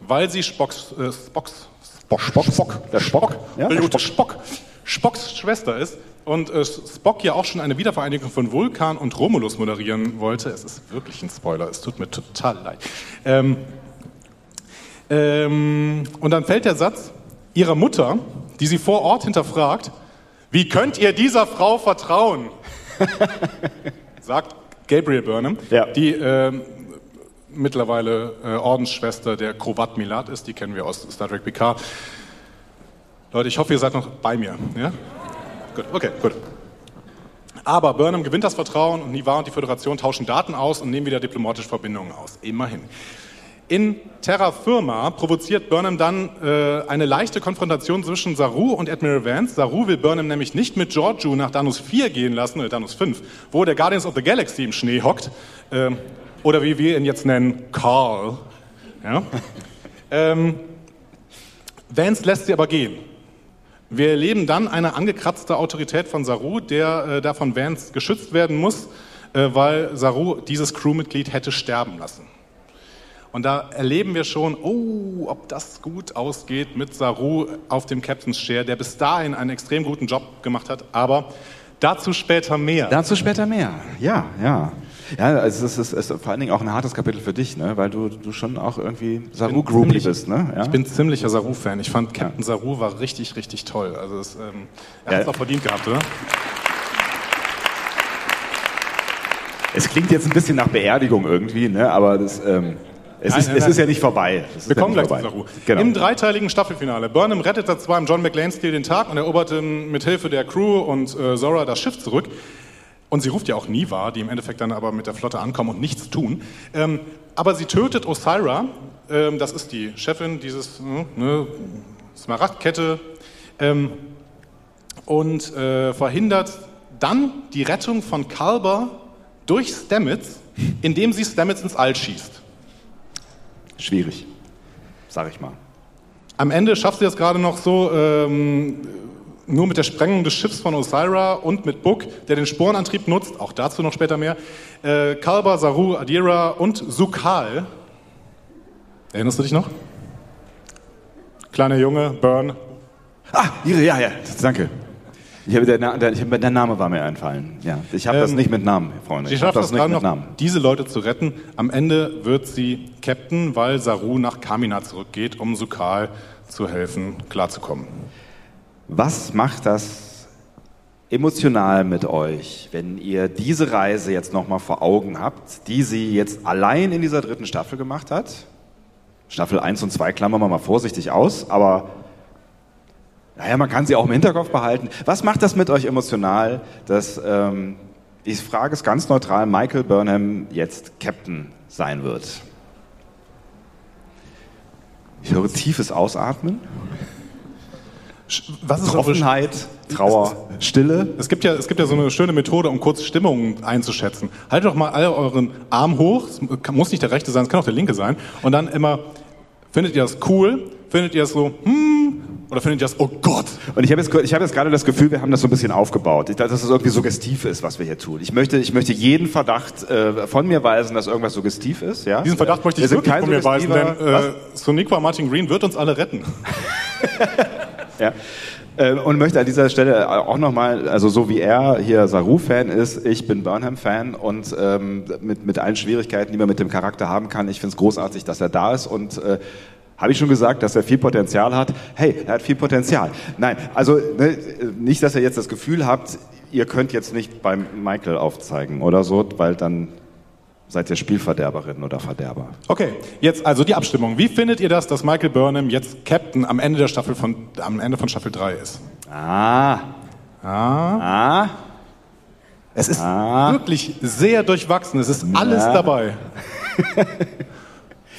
weil sie Spocks, äh, Spocks, Spock, Spock, Spock, Der Spock, ja, der Spock. Spock, Spocks Schwester ist und äh, Spock ja auch schon eine Wiedervereinigung von Vulkan und Romulus moderieren wollte. Es ist wirklich ein Spoiler, es tut mir total leid. Ähm, ähm, und dann fällt der Satz ihrer Mutter, die sie vor Ort hinterfragt, wie könnt ihr dieser Frau vertrauen? sagt Gabriel Burnham, Ja. die ähm, mittlerweile äh, Ordensschwester der Krovat Milat ist, die kennen wir aus Star Trek Picard. Leute, ich hoffe, ihr seid noch bei mir. Ja? Gut, okay, gut. Aber Burnham gewinnt das Vertrauen und Niva und die Föderation tauschen Daten aus und nehmen wieder diplomatische Verbindungen aus. Immerhin. In Terra Firma provoziert Burnham dann äh, eine leichte Konfrontation zwischen Saru und Admiral Vance. Saru will Burnham nämlich nicht mit Giorgio nach Danus 4 gehen lassen, oder Danus 5, wo der Guardians of the Galaxy im Schnee hockt. Ähm, oder wie wir ihn jetzt nennen, Carl. Ja? ähm, Vance lässt sie aber gehen. Wir erleben dann eine angekratzte Autorität von Saru, der äh, da von Vance geschützt werden muss, äh, weil Saru dieses Crewmitglied hätte sterben lassen. Und da erleben wir schon, oh, ob das gut ausgeht mit Saru auf dem Captain's Chair, der bis dahin einen extrem guten Job gemacht hat, aber dazu später mehr. Dazu später mehr. Ja, ja. Ja, also es ist, es ist vor allen Dingen auch ein hartes Kapitel für dich, ne? weil du, du schon auch irgendwie Saru-Groupie bist. Ne? Ja? Ich bin ziemlicher Saru-Fan. Ich fand Captain ja. Saru war richtig, richtig toll. Also es, ähm, er ja. hat es auch verdient gehabt, oder? Es klingt jetzt ein bisschen nach Beerdigung irgendwie, ne? aber das, ähm, es, nein, ist, nein, es ist ja nicht vorbei. Wir kommen gleich vorbei. zu. Genau. Im dreiteiligen Staffelfinale. Burnham rettete zwar im John McLean-Stil den Tag und eroberte mit Hilfe der Crew und äh, Zora das Schiff zurück. Und sie ruft ja auch Niva, die im Endeffekt dann aber mit der Flotte ankommen und nichts tun. Ähm, aber sie tötet Osira, ähm, das ist die Chefin dieses hm, ne, Smaragdkette, ähm, und äh, verhindert dann die Rettung von Kalber durch Stamets, indem sie Stamets ins All schießt. Schwierig, sag ich mal. Am Ende schafft sie es gerade noch so, ähm, nur mit der Sprengung des Schiffs von Osira und mit Book, der den Sporenantrieb nutzt, auch dazu noch später mehr, äh, Kalba, Saru, Adira und Sukal. Erinnerst du dich noch? Kleiner Junge, Burn. Ah, ihre, ja, ja, danke. Ich habe der, der, der, Name war mir einfallen. Ja, ich habe ähm, das nicht mit Namen, Freunde. Sie schafft das nicht mit Namen. diese Leute zu retten. Am Ende wird sie Captain, weil Saru nach Kamina zurückgeht, um Sukal zu helfen, klarzukommen. Was macht das emotional mit euch, wenn ihr diese Reise jetzt nochmal vor Augen habt, die sie jetzt allein in dieser dritten Staffel gemacht hat? Staffel 1 und 2 klammern wir mal vorsichtig aus, aber naja, man kann sie auch im Hinterkopf behalten. Was macht das mit euch emotional, dass, ähm, ich frage es ganz neutral, Michael Burnham jetzt Captain sein wird? Ich höre tiefes Ausatmen. Was ist Offenheit, Trauer, Stille. Es gibt, ja, es gibt ja so eine schöne Methode, um kurz Stimmungen einzuschätzen. Haltet doch mal alle euren Arm hoch, es muss nicht der rechte sein, es kann auch der linke sein, und dann immer, findet ihr das cool, findet ihr es so, hm, oder findet ihr das, oh Gott? Und ich habe jetzt, hab jetzt gerade das Gefühl, wir haben das so ein bisschen aufgebaut, dass es irgendwie suggestiv ist, was wir hier tun. Ich möchte, ich möchte jeden Verdacht äh, von mir weisen, dass irgendwas suggestiv ist. Ja? Diesen Verdacht möchte ich wirklich von mir weisen, denn äh, Soniqua Martin Green wird uns alle retten. Ja. Ähm, und möchte an dieser Stelle auch nochmal, also so wie er hier Saru-Fan ist, ich bin Burnham-Fan und ähm, mit, mit allen Schwierigkeiten, die man mit dem Charakter haben kann, ich finde es großartig, dass er da ist und äh, habe ich schon gesagt, dass er viel Potenzial hat? Hey, er hat viel Potenzial. Nein, also ne, nicht, dass ihr jetzt das Gefühl habt, ihr könnt jetzt nicht beim Michael aufzeigen oder so, weil dann seid ihr Spielverderberin oder Verderber. Okay, jetzt also die Abstimmung. Wie findet ihr das, dass Michael Burnham jetzt Captain am Ende der Staffel von, am Ende von Staffel 3 ist? Ah. Ah. Ah. Es ist ah. wirklich sehr durchwachsen. Es ist alles ja. dabei.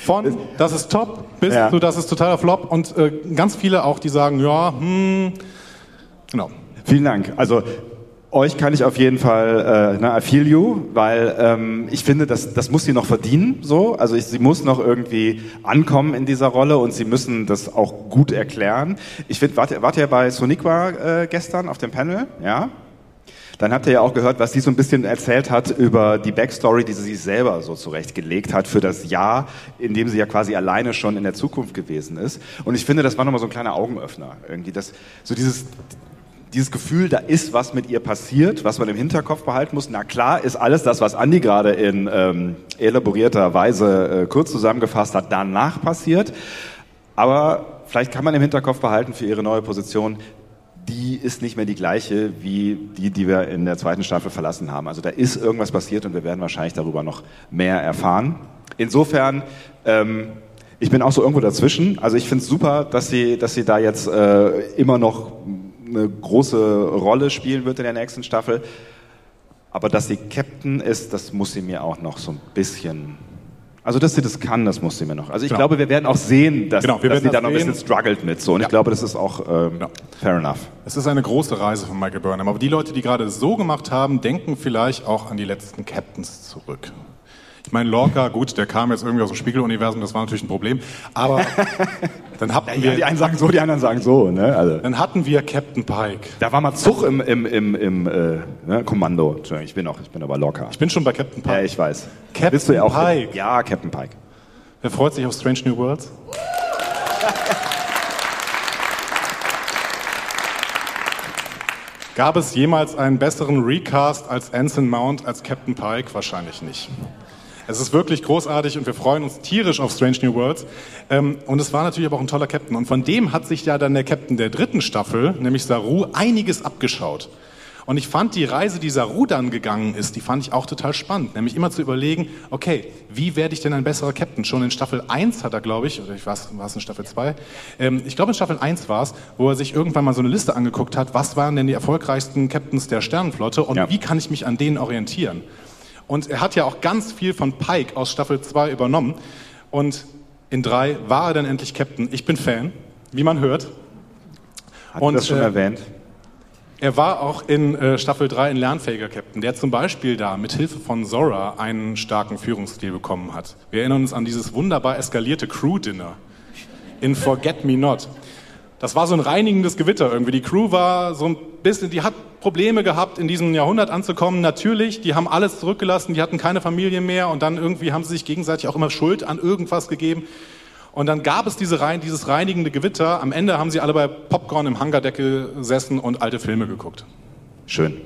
Von das ist top bis ja. zu das ist totaler Flop und äh, ganz viele auch, die sagen, ja, hm, genau. Vielen Dank. Also euch kann ich auf jeden Fall, äh, na, I feel you, weil ähm, ich finde, das, das muss sie noch verdienen. So, also ich, sie muss noch irgendwie ankommen in dieser Rolle und sie müssen das auch gut erklären. Ich finde, wart, wart ihr bei Soniqua äh, gestern auf dem Panel? Ja. Dann habt ihr ja auch gehört, was sie so ein bisschen erzählt hat über die Backstory, die sie sich selber so zurechtgelegt hat für das Jahr, in dem sie ja quasi alleine schon in der Zukunft gewesen ist. Und ich finde, das war nochmal so ein kleiner Augenöffner. Irgendwie das, so dieses, dieses Gefühl, da ist was mit ihr passiert, was man im Hinterkopf behalten muss. Na klar ist alles das, was Andi gerade in ähm, elaborierter Weise äh, kurz zusammengefasst hat, danach passiert. Aber vielleicht kann man im Hinterkopf behalten für ihre neue Position, die ist nicht mehr die gleiche wie die, die wir in der zweiten Staffel verlassen haben. Also da ist irgendwas passiert und wir werden wahrscheinlich darüber noch mehr erfahren. Insofern, ähm, ich bin auch so irgendwo dazwischen. Also ich finde es super, dass sie, dass sie da jetzt äh, immer noch eine große Rolle spielen wird in der nächsten Staffel. Aber dass sie Captain ist, das muss sie mir auch noch so ein bisschen. Also, dass sie das kann, das muss sie mir noch. Also, ich genau. glaube, wir werden auch sehen, dass, genau, dass sie da noch ein bisschen struggelt mit. So. Und ja. ich glaube, das ist auch ähm, genau. fair enough. Es ist eine große Reise von Michael Burnham. Aber die Leute, die gerade so gemacht haben, denken vielleicht auch an die letzten Captains zurück. Ich meine, Lorca, gut, der kam jetzt irgendwie aus dem Spiegeluniversum, das war natürlich ein Problem. Aber dann hatten ja, wir. Die einen sagen so, die anderen sagen so. Ne? Also. Dann hatten wir Captain Pike. Da war mal Zug im, im, im, im äh, ne? Kommando. Ich bin auch, ich bin aber Lorca. Ich bin schon bei Captain Pike. Ja, ich weiß. Captain Bist du ja auch Pike. Im, ja, Captain Pike. Wer freut sich auf Strange New Worlds? Gab es jemals einen besseren Recast als Anson Mount als Captain Pike? Wahrscheinlich nicht. Es ist wirklich großartig und wir freuen uns tierisch auf Strange New Worlds. Ähm, und es war natürlich aber auch ein toller Captain. Und von dem hat sich ja dann der Captain der dritten Staffel, nämlich Saru, einiges abgeschaut. Und ich fand die Reise, die Saru dann gegangen ist, die fand ich auch total spannend. Nämlich immer zu überlegen, okay, wie werde ich denn ein besserer Captain? Schon in Staffel 1 hat er, glaube ich, oder ich weiß, war es in Staffel 2? Ähm, ich glaube in Staffel 1 war es, wo er sich irgendwann mal so eine Liste angeguckt hat, was waren denn die erfolgreichsten Captains der Sternenflotte und ja. wie kann ich mich an denen orientieren? Und er hat ja auch ganz viel von Pike aus Staffel 2 übernommen. Und in 3 war er dann endlich Captain. Ich bin Fan, wie man hört. Hat und, das schon äh, erwähnt? Er war auch in äh, Staffel 3 ein lernfähiger Captain, der zum Beispiel da mit Hilfe von Zora einen starken Führungsstil bekommen hat. Wir erinnern uns an dieses wunderbar eskalierte Crew-Dinner in Forget Me Not. Das war so ein reinigendes Gewitter irgendwie. Die Crew war so ein bisschen, die hat Probleme gehabt, in diesem Jahrhundert anzukommen. Natürlich, die haben alles zurückgelassen, die hatten keine Familie mehr und dann irgendwie haben sie sich gegenseitig auch immer Schuld an irgendwas gegeben. Und dann gab es diese rein, dieses reinigende Gewitter. Am Ende haben sie alle bei Popcorn im Hangardeckel gesessen und alte Filme geguckt. Schön.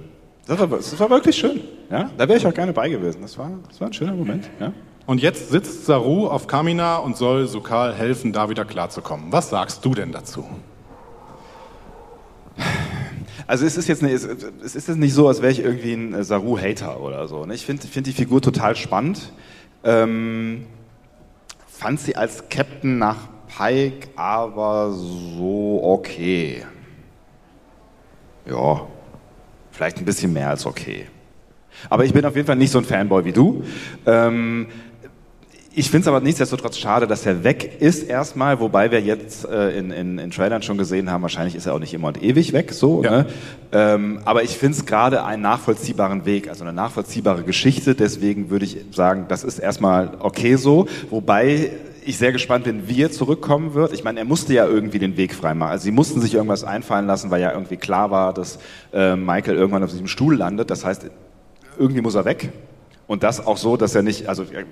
Das war, das war wirklich schön. Ja? Da wäre ich auch gerne bei gewesen. Das war, das war ein schöner Moment. Ja? Und jetzt sitzt Saru auf Kamina und soll Sukal helfen, da wieder klarzukommen. Was sagst du denn dazu? Also es ist jetzt eine, es ist nicht so, als wäre ich irgendwie ein Saru-Hater oder so. Ne? Ich finde find die Figur total spannend. Ähm, fand sie als Captain nach Pike aber so okay. Ja, vielleicht ein bisschen mehr als okay. Aber ich bin auf jeden Fall nicht so ein Fanboy wie du. Ähm, ich finde es aber nichtsdestotrotz schade, dass er weg ist erstmal, wobei wir jetzt äh, in, in, in Trailern schon gesehen haben, wahrscheinlich ist er auch nicht immer und ewig weg, so. Ja. Ne? Ähm, aber ich finde es gerade einen nachvollziehbaren Weg, also eine nachvollziehbare Geschichte. Deswegen würde ich sagen, das ist erstmal okay so. Wobei ich sehr gespannt bin, wie er zurückkommen wird. Ich meine, er musste ja irgendwie den Weg freimachen. Also sie mussten sich irgendwas einfallen lassen, weil ja irgendwie klar war, dass äh, Michael irgendwann auf diesem Stuhl landet. Das heißt, irgendwie muss er weg. Und das auch so, dass er nicht, also äh,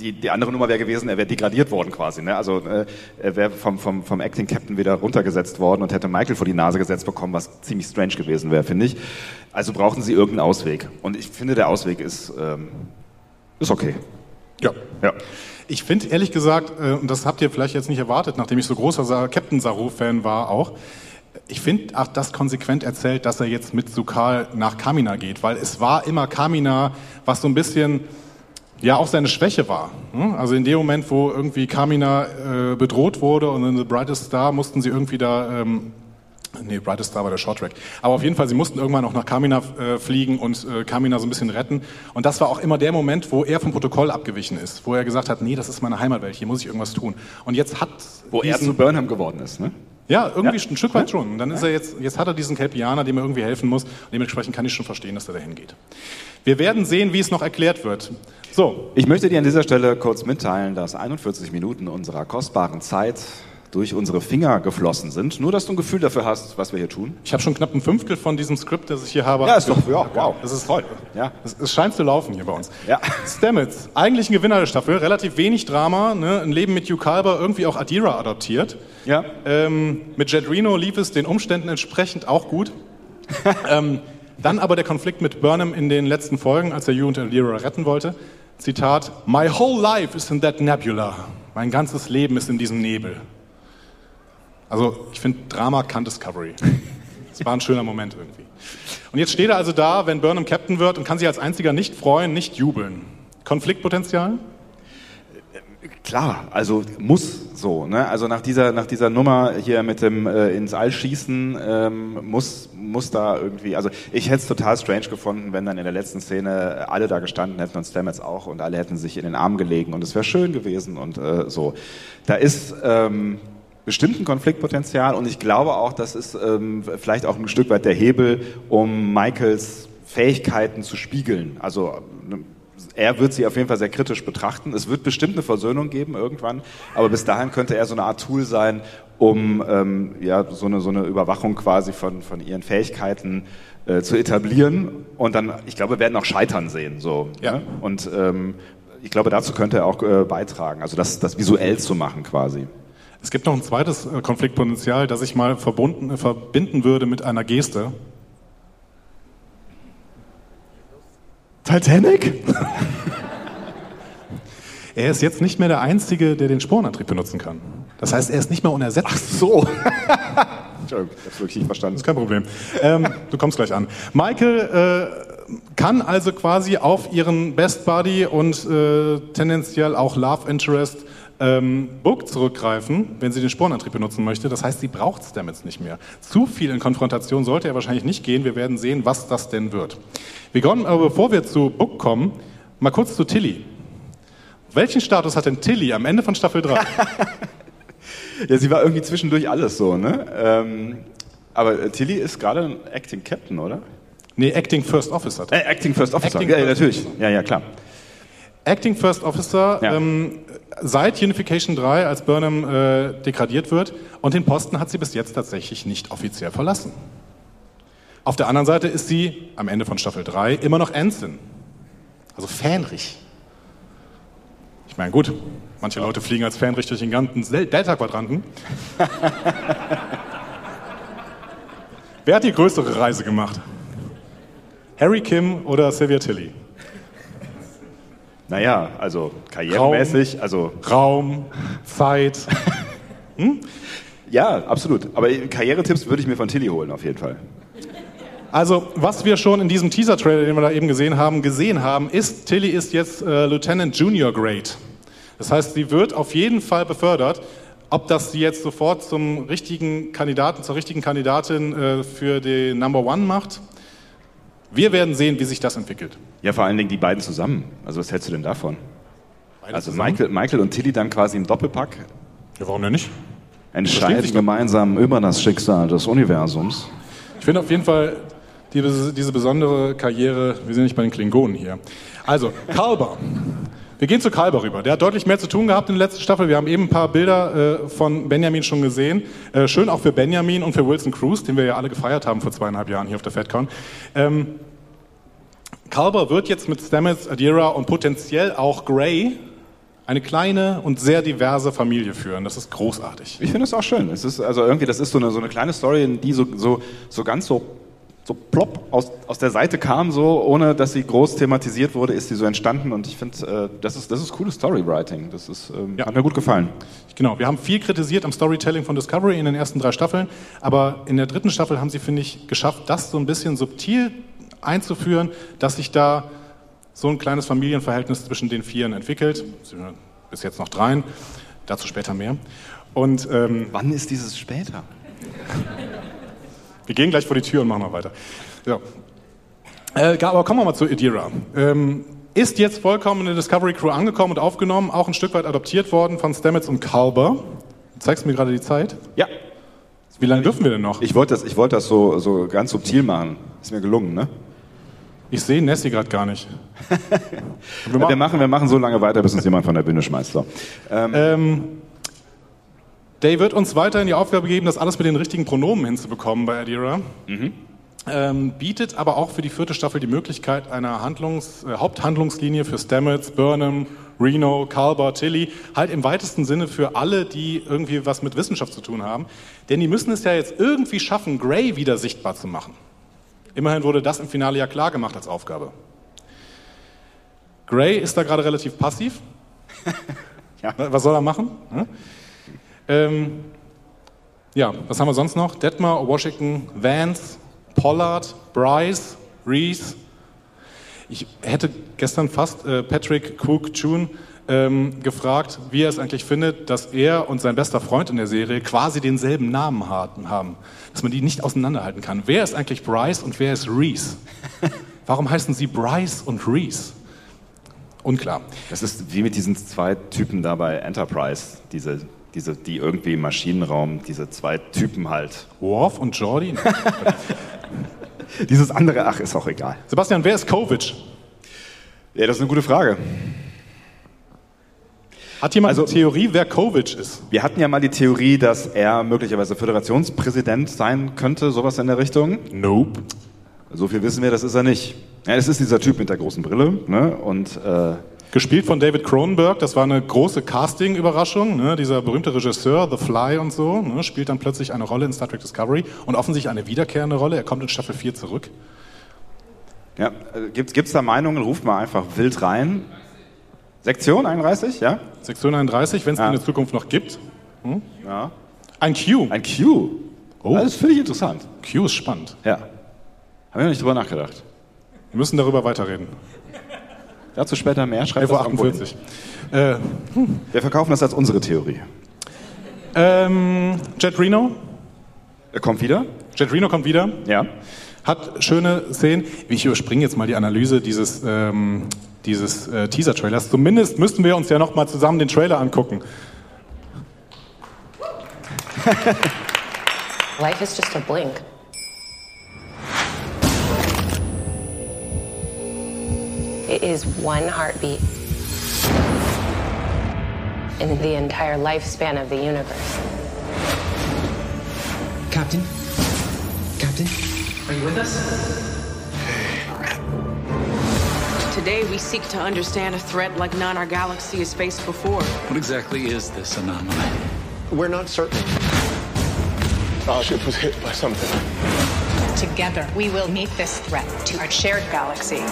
die, die andere Nummer wäre gewesen, er wäre degradiert worden quasi. Ne? Also äh, er wäre vom, vom, vom Acting Captain wieder runtergesetzt worden und hätte Michael vor die Nase gesetzt bekommen, was ziemlich strange gewesen wäre, finde ich. Also brauchten sie irgendeinen Ausweg. Und ich finde, der Ausweg ist, ähm, ist okay. Ja. ja. Ich finde ehrlich gesagt, äh, und das habt ihr vielleicht jetzt nicht erwartet, nachdem ich so großer Captain Saru-Fan war auch, ich finde auch das konsequent erzählt, dass er jetzt mit Sukal nach Kamina geht, weil es war immer Kamina, was so ein bisschen ja auch seine Schwäche war. Hm? Also in dem Moment, wo irgendwie Kamina äh, bedroht wurde und in The Brightest Star mussten sie irgendwie da ähm, Nee, Brightest Star war der Short Track. Aber auf jeden Fall, sie mussten irgendwann auch nach Kamina äh, fliegen und äh, Kamina so ein bisschen retten. Und das war auch immer der Moment, wo er vom Protokoll abgewichen ist, wo er gesagt hat, nee, das ist meine Heimatwelt, hier muss ich irgendwas tun. Und jetzt hat... Wo er zu Burnham geworden ist, ne? Ja, irgendwie ja. ein Stück weit schon. Und dann ist er jetzt, jetzt hat er diesen Kelpianer, dem er irgendwie helfen muss. Und dementsprechend kann ich schon verstehen, dass er dahin geht. Wir werden sehen, wie es noch erklärt wird. So. Ich möchte dir an dieser Stelle kurz mitteilen, dass 41 Minuten unserer kostbaren Zeit durch unsere Finger geflossen sind. Nur, dass du ein Gefühl dafür hast, was wir hier tun. Ich habe schon knapp ein Fünftel von diesem Skript, das ich hier habe. Ja, ist doch, ja, wow. Das ist toll. Ja. Es, es scheint zu laufen hier bei uns. Ja. Stamets, eigentlich ein Gewinner der Staffel, relativ wenig Drama, ne? ein Leben mit Hugh Calber, irgendwie auch Adira adoptiert. Ja. Ähm, mit Jet Reno lief es den Umständen entsprechend auch gut. ähm, dann aber der Konflikt mit Burnham in den letzten Folgen, als er Hugh und Adira retten wollte. Zitat, My whole life is in that nebula. Mein ganzes Leben ist in diesem Nebel. Also ich finde, Drama kann Discovery. Es war ein schöner Moment irgendwie. Und jetzt steht er also da, wenn Burnham Captain wird und kann sich als einziger nicht freuen, nicht jubeln. Konfliktpotenzial? Klar, also muss so. Ne? Also nach dieser, nach dieser Nummer hier mit dem äh, ins All schießen ähm, muss, muss da irgendwie. Also ich hätte es total strange gefunden, wenn dann in der letzten Szene alle da gestanden hätten und Stamets auch und alle hätten sich in den Arm gelegen und es wäre schön gewesen und äh, so. Da ist ähm, bestimmten Konfliktpotenzial und ich glaube auch, das ist ähm, vielleicht auch ein Stück weit der Hebel, um Michaels Fähigkeiten zu spiegeln. Also ne, er wird sie auf jeden Fall sehr kritisch betrachten. Es wird bestimmt eine Versöhnung geben irgendwann, aber bis dahin könnte er so eine Art Tool sein, um ähm, ja so eine so eine Überwachung quasi von von ihren Fähigkeiten äh, zu etablieren und dann, ich glaube, wir werden auch Scheitern sehen so. Ja. Ne? Und ähm, ich glaube, dazu könnte er auch äh, beitragen, also das, das visuell zu machen quasi. Es gibt noch ein zweites äh, Konfliktpotenzial, das ich mal verbunden, äh, verbinden würde mit einer Geste. Titanic? er ist jetzt nicht mehr der Einzige, der den Spornantrieb benutzen kann. Das heißt, er ist nicht mehr unersetzt. Ach so. Entschuldigung, ich hab's wirklich nicht verstanden. Das ist kein Problem. Ähm, du kommst gleich an. Michael äh, kann also quasi auf ihren Best Buddy und äh, tendenziell auch Love Interest ähm, Book zurückgreifen, wenn sie den Sporenantrieb benutzen möchte. Das heißt, sie braucht Stamets nicht mehr. Zu viel in Konfrontation sollte er wahrscheinlich nicht gehen. Wir werden sehen, was das denn wird. Wir kommen aber, bevor wir zu Book kommen, mal kurz zu Tilly. Welchen Status hat denn Tilly am Ende von Staffel 3? ja, sie war irgendwie zwischendurch alles so, ne? Ähm, aber äh, Tilly ist gerade ein Acting Captain, oder? Nee, Acting First Officer. Äh, Acting First Officer, Acting ja, First natürlich. Ja, ja, klar. Acting First Officer, Ja. ähm, seit Unification 3, als Burnham äh, degradiert wird. Und den Posten hat sie bis jetzt tatsächlich nicht offiziell verlassen. Auf der anderen Seite ist sie am Ende von Staffel 3 immer noch Ensign. Also Fähnrich. Ich meine, gut, manche Leute fliegen als Fähnrich durch den ganzen Del- Delta-Quadranten. Wer hat die größere Reise gemacht? Harry Kim oder Sylvia Tilly? Naja, also karrieremäßig, also. Raum, Zeit. Ja, absolut. Aber Karrieretipps würde ich mir von Tilly holen, auf jeden Fall. Also, was wir schon in diesem Teaser-Trailer, den wir da eben gesehen haben, gesehen haben, ist, Tilly ist jetzt äh, Lieutenant Junior Grade. Das heißt, sie wird auf jeden Fall befördert. Ob das sie jetzt sofort zum richtigen Kandidaten, zur richtigen Kandidatin äh, für die Number One macht, wir werden sehen, wie sich das entwickelt. Ja, vor allen Dingen die beiden zusammen. Also, was hältst du denn davon? also, zusammen? Michael, Michael und Tilly dann quasi im Doppelpack Ja, warum denn nicht? entscheiden gemeinsam über das Schicksal des Universums. Ich finde auf jeden Fall die, diese besondere Karriere, wir sind nicht bei den Klingonen hier. Also, Kalber. Wir gehen zu Kalber rüber. Der hat deutlich mehr zu tun gehabt in der letzten Staffel. Wir haben eben ein paar Bilder äh, von Benjamin schon gesehen. Äh, schön auch für Benjamin und für Wilson Cruz, den wir ja alle gefeiert haben vor zweieinhalb Jahren hier auf der FedCon. Ähm, Kalber wird jetzt mit Stamets, Adira und potenziell auch Grey eine kleine und sehr diverse Familie führen. Das ist großartig. Ich finde es auch schön. Es ist also irgendwie, das ist so eine, so eine kleine Story, die so, so, so ganz so, so plopp aus, aus der Seite kam, so ohne dass sie groß thematisiert wurde, ist sie so entstanden. Und ich finde, äh, das ist das ist cooles Storywriting. Das ist, ähm, hat mir gut gefallen. Genau, wir haben viel kritisiert am Storytelling von Discovery in den ersten drei Staffeln, aber in der dritten Staffel haben sie, finde ich, geschafft, das so ein bisschen subtil einzuführen, dass sich da so ein kleines Familienverhältnis zwischen den Vieren entwickelt. Bis jetzt noch dreien, dazu später mehr. Und ähm, Wann ist dieses später? wir gehen gleich vor die Tür und machen mal weiter. Ja. Äh, aber kommen wir mal zu Idira. Ähm, ist jetzt vollkommen in der Discovery Crew angekommen und aufgenommen, auch ein Stück weit adoptiert worden von Stamets und Kalber. Du zeigst mir gerade die Zeit. Ja. Wie lange dürfen wir denn noch? Ich wollte das, ich wollte das so, so ganz subtil machen. Ist mir gelungen, ne? Ich sehe Nessie gerade gar nicht. Wir, wir, machen, wir machen so lange weiter, bis uns jemand von der Bühne schmeißt. So. Ähm, Ähm, Day wird uns weiterhin die Aufgabe geben, das alles mit den richtigen Pronomen hinzubekommen bei Adira. Ähm, bietet aber auch für die vierte Staffel die Möglichkeit einer Handlungs-, äh, Haupthandlungslinie für Stamets, Burnham, Reno, Kalber, Tilly, halt im weitesten Sinne für alle, die irgendwie was mit Wissenschaft zu tun haben. Denn die müssen es ja jetzt irgendwie schaffen, Grey wieder sichtbar zu machen. Immerhin wurde das im Finale ja klar gemacht als Aufgabe. Gray ist da gerade relativ passiv. Ja. Was soll er machen? Hm? Ähm, ja, was haben wir sonst noch? Detmer, Washington, Vance, Pollard, Bryce, Reese. Ich hätte gestern fast äh, Patrick Cook June ähm, gefragt, wie er es eigentlich findet, dass er und sein bester Freund in der Serie quasi denselben Namen haben, haben. Dass man die nicht auseinanderhalten kann. Wer ist eigentlich Bryce und wer ist Reese? Warum heißen sie Bryce und Reese? Unklar. Das ist wie mit diesen zwei Typen da bei Enterprise, diese, diese, die irgendwie im Maschinenraum, diese zwei Typen halt. Worf und Jordi? Dieses andere, ach, ist auch egal. Sebastian, wer ist Kovic? Ja, das ist eine gute Frage. Hat jemand eine Theorie, wer Kovic ist? Wir hatten ja mal die Theorie, dass er möglicherweise Föderationspräsident sein könnte, sowas in der Richtung. Nope. So viel wissen wir, das ist er nicht. Ja, es ist dieser Typ mit der großen Brille, ne? Und äh, Gespielt von David Cronenberg, das war eine große Casting-Überraschung. Ne? Dieser berühmte Regisseur, The Fly und so, ne? spielt dann plötzlich eine Rolle in Star Trek Discovery und offensichtlich eine wiederkehrende Rolle. Er kommt in Staffel 4 zurück. Ja, äh, gibt's, gibt's da Meinungen? Ruft mal einfach wild rein. Sektion 31, ja? Sektion 31, wenn es Ja. die in der Zukunft noch gibt. Hm? Ja. Ein Q. Ein Q. Oh. Das finde ich interessant. Q ist spannend. Ja. Haben wir noch nicht drüber nachgedacht. Wir müssen darüber weiterreden. Dazu später mehr. Schreibt 11.48 das irgendwo hin. Uhr. Äh, Wir verkaufen das als unsere Theorie. ähm, Jet Reno. Er kommt wieder. Jet Reno kommt wieder. Ja. Hat schöne Szenen. Ich überspringe jetzt mal die Analyse dieses, ähm, dieses äh, Teaser-Trailers. Zumindest müssten wir uns ja noch mal zusammen den Trailer angucken. Life is just a blink. It is one heartbeat in the entire lifespan of the universe. Captain? Captain? Are you with us? Today, we seek to understand a threat like none our galaxy has faced before. What exactly is this anomaly? We're not certain. Our ship was hit by something. Together, we will meet this threat to our shared galaxy.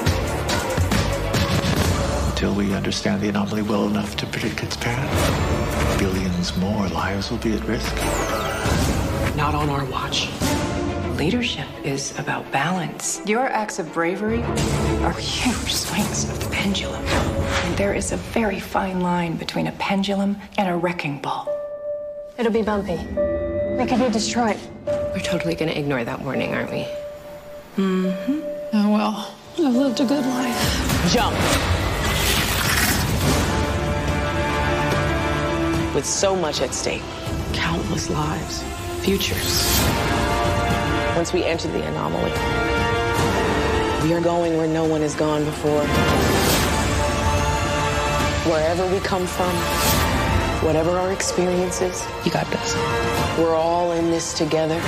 Until we understand the anomaly well enough to predict its path, billions more lives will be at risk. Not on our watch. Leadership is about balance. Your acts of bravery are huge swings of the pendulum. And there is a very fine line between a pendulum and a wrecking ball. It'll be bumpy. We could be destroyed. We're totally going to ignore that warning, aren't we? Mm-hmm. Oh well, I've lived a good life. Jump. With so much at stake, countless lives, futures. Once we enter the anomaly, we are going where no one has gone before. Wherever we come from, whatever our experiences, you got this. We're all in this together.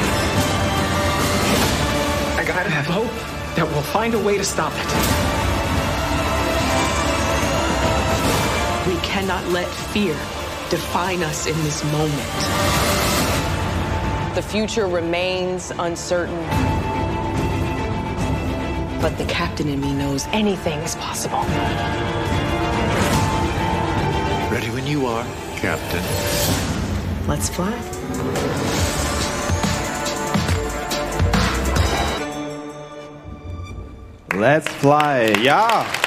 I gotta have hope that we'll find a way to stop it. We cannot let fear define us in this moment. The future remains uncertain. But the captain in me knows anything is possible. Ready when you are, Captain. Let's fly. Let's fly. Ja.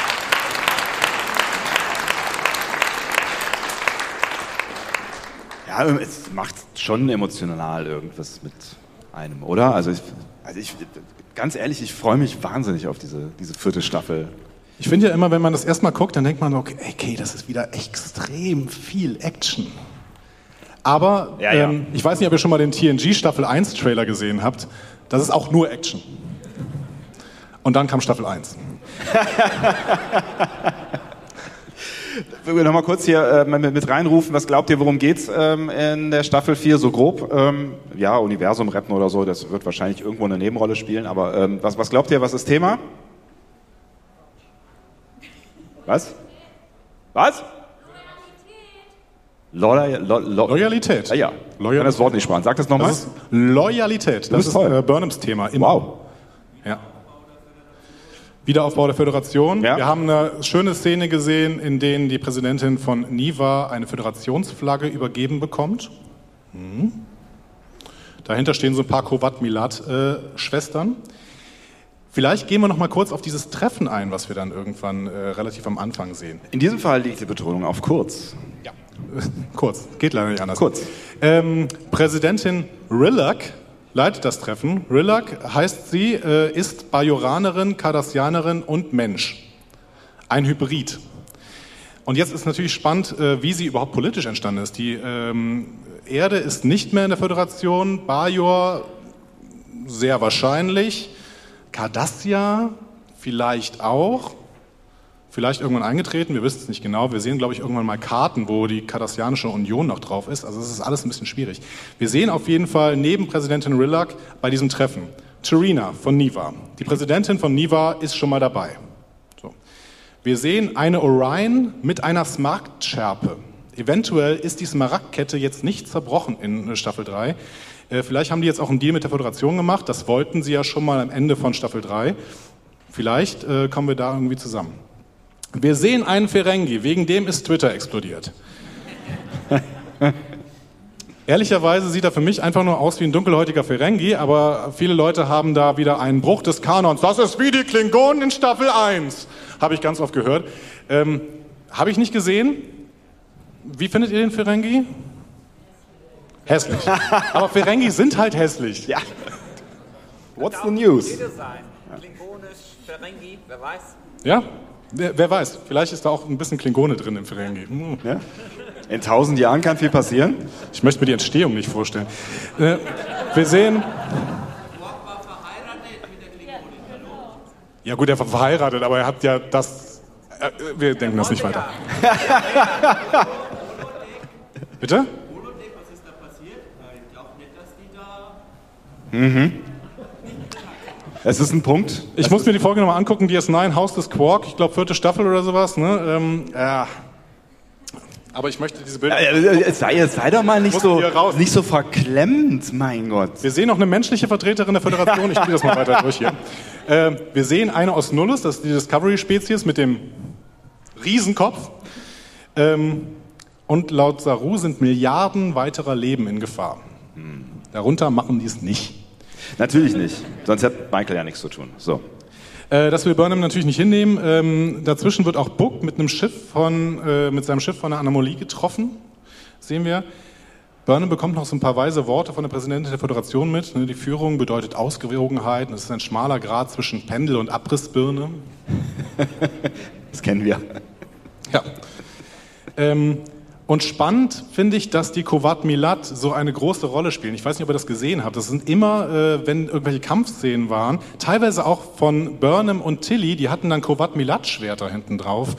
Ja, es macht schon emotional irgendwas mit einem, oder? Also ich, also ich ganz ehrlich, ich freue mich wahnsinnig auf diese, diese vierte Staffel. Ich finde ja immer, wenn man das erstmal guckt, dann denkt man, okay, okay, das ist wieder extrem viel Action. Aber Ja, ja. Ähm, ich weiß nicht, ob ihr schon mal den TNG Staffel 1 Trailer gesehen habt. Das ist auch nur Action. Und dann kam Staffel 1. Noch mal kurz hier äh, mit, reinrufen, was glaubt ihr, worum geht's ähm, in der Staffel 4 so grob? Ähm, ja, Universum retten oder so, das wird wahrscheinlich irgendwo eine Nebenrolle spielen, aber ähm, was, was glaubt ihr, was ist Thema? Was? Was? Loyal, lo, lo, Loyalität. Ja, ja. Ich kann das Wort nicht sparen. Sag das nochmal. Das ist Loyalität. Das ist äh, Burnhams Thema. Immer. Wow. Ja. Wiederaufbau der Föderation. Ja. Wir haben eine schöne Szene gesehen, in denen die Präsidentin von Niva eine Föderationsflagge übergeben bekommt. Mhm. Dahinter stehen so ein paar Kovat-Milat-Schwestern. Vielleicht gehen wir noch mal kurz auf dieses Treffen ein, was wir dann irgendwann äh, relativ am Anfang sehen. In diesem Fall liegt die Betonung auf kurz. Ja. kurz, geht leider nicht anders. Kurz. Ähm, Präsidentin Rillac leitet das Treffen. Rillac heißt sie, äh, ist Bajoranerin, Cardassianerin und Mensch. Ein Hybrid. Und jetzt ist natürlich spannend, äh, wie sie überhaupt politisch entstanden ist. Die ähm, Erde ist nicht mehr in der Föderation, Bajor sehr wahrscheinlich, Cardassia vielleicht auch, vielleicht irgendwann eingetreten, wir wissen es nicht genau. Wir sehen, glaube ich, irgendwann mal Karten, wo die Cardassianische Union noch drauf ist. Also es ist alles ein bisschen schwierig. Wir sehen auf jeden Fall neben Präsidentin Rillac bei diesem Treffen Terina von Niva. Die Präsidentin von Niva ist schon mal dabei. So. Wir sehen eine Orion mit einer Smaragdschärpe. Eventuell ist die Smaragdkette jetzt nicht zerbrochen in Staffel 3. Äh, Vielleicht haben die jetzt auch einen Deal mit der Föderation gemacht. Das wollten sie ja schon mal am Ende von Staffel 3. Vielleicht äh, kommen wir da irgendwie zusammen. Wir sehen einen Ferengi, wegen dem ist Twitter explodiert. Ehrlicherweise sieht er für mich einfach nur aus wie ein dunkelhäutiger Ferengi, aber viele Leute haben da wieder einen Bruch des Kanons. Das ist wie die Klingonen in Staffel 1, habe ich ganz oft gehört. Ähm, habe ich nicht gesehen. Wie findet ihr den Ferengi? Hässlich. aber Ferengi sind halt hässlich. Ja. What's the news? Klingonisch, Ferengi, wer weiß. Ja, wer, wer, weiß. Vielleicht ist da auch ein bisschen Klingone drin im Ferengi. Hm. Ja? In tausend Jahren kann viel passieren. Ich möchte mir die Entstehung nicht vorstellen. Äh, wir sehen. Ja gut, er war verheiratet, aber er hat ja das. Äh, wir denken das nicht weiter. Bitte? Mhm. Es ist ein Punkt. Ich es muss mir die Folge nochmal angucken, DS9, Haus des Quark, ich glaube vierte Staffel oder sowas. Ne? Ähm, ja. Aber ich möchte diese Bilder. Ja, sei, sei doch mal nicht so, nicht so verklemmt, mein Gott. Wir sehen noch eine menschliche Vertreterin der Föderation. Ich spiele das mal weiter durch hier. Äh, wir sehen eine aus Nullus, das ist die Discovery-Spezies mit dem Riesenkopf. Ähm, und laut Saru sind Milliarden weiterer Leben in Gefahr. Hm. Darunter machen die es nicht. Natürlich nicht. Sonst hat Michael ja nichts zu tun. So. Äh, das will Burnham natürlich nicht hinnehmen. Ähm, dazwischen wird auch Book mit einem Schiff von, äh, mit seinem Schiff von einer Anomalie getroffen. Sehen wir. Burnham bekommt noch so ein paar weise Worte von der Präsidentin der Föderation mit. Ne, die Führung bedeutet Ausgewogenheit. Es ist ein schmaler Grad zwischen Pendel und Abrissbirne. das kennen wir. Ja. Ähm, und spannend finde ich, dass die Kovat Milat so eine große Rolle spielen. Ich weiß nicht, ob ihr das gesehen habt. Das sind immer, äh, wenn irgendwelche Kampfszenen waren, teilweise auch von Burnham und Tilly, die hatten dann Kovat Milat Schwerter hinten drauf.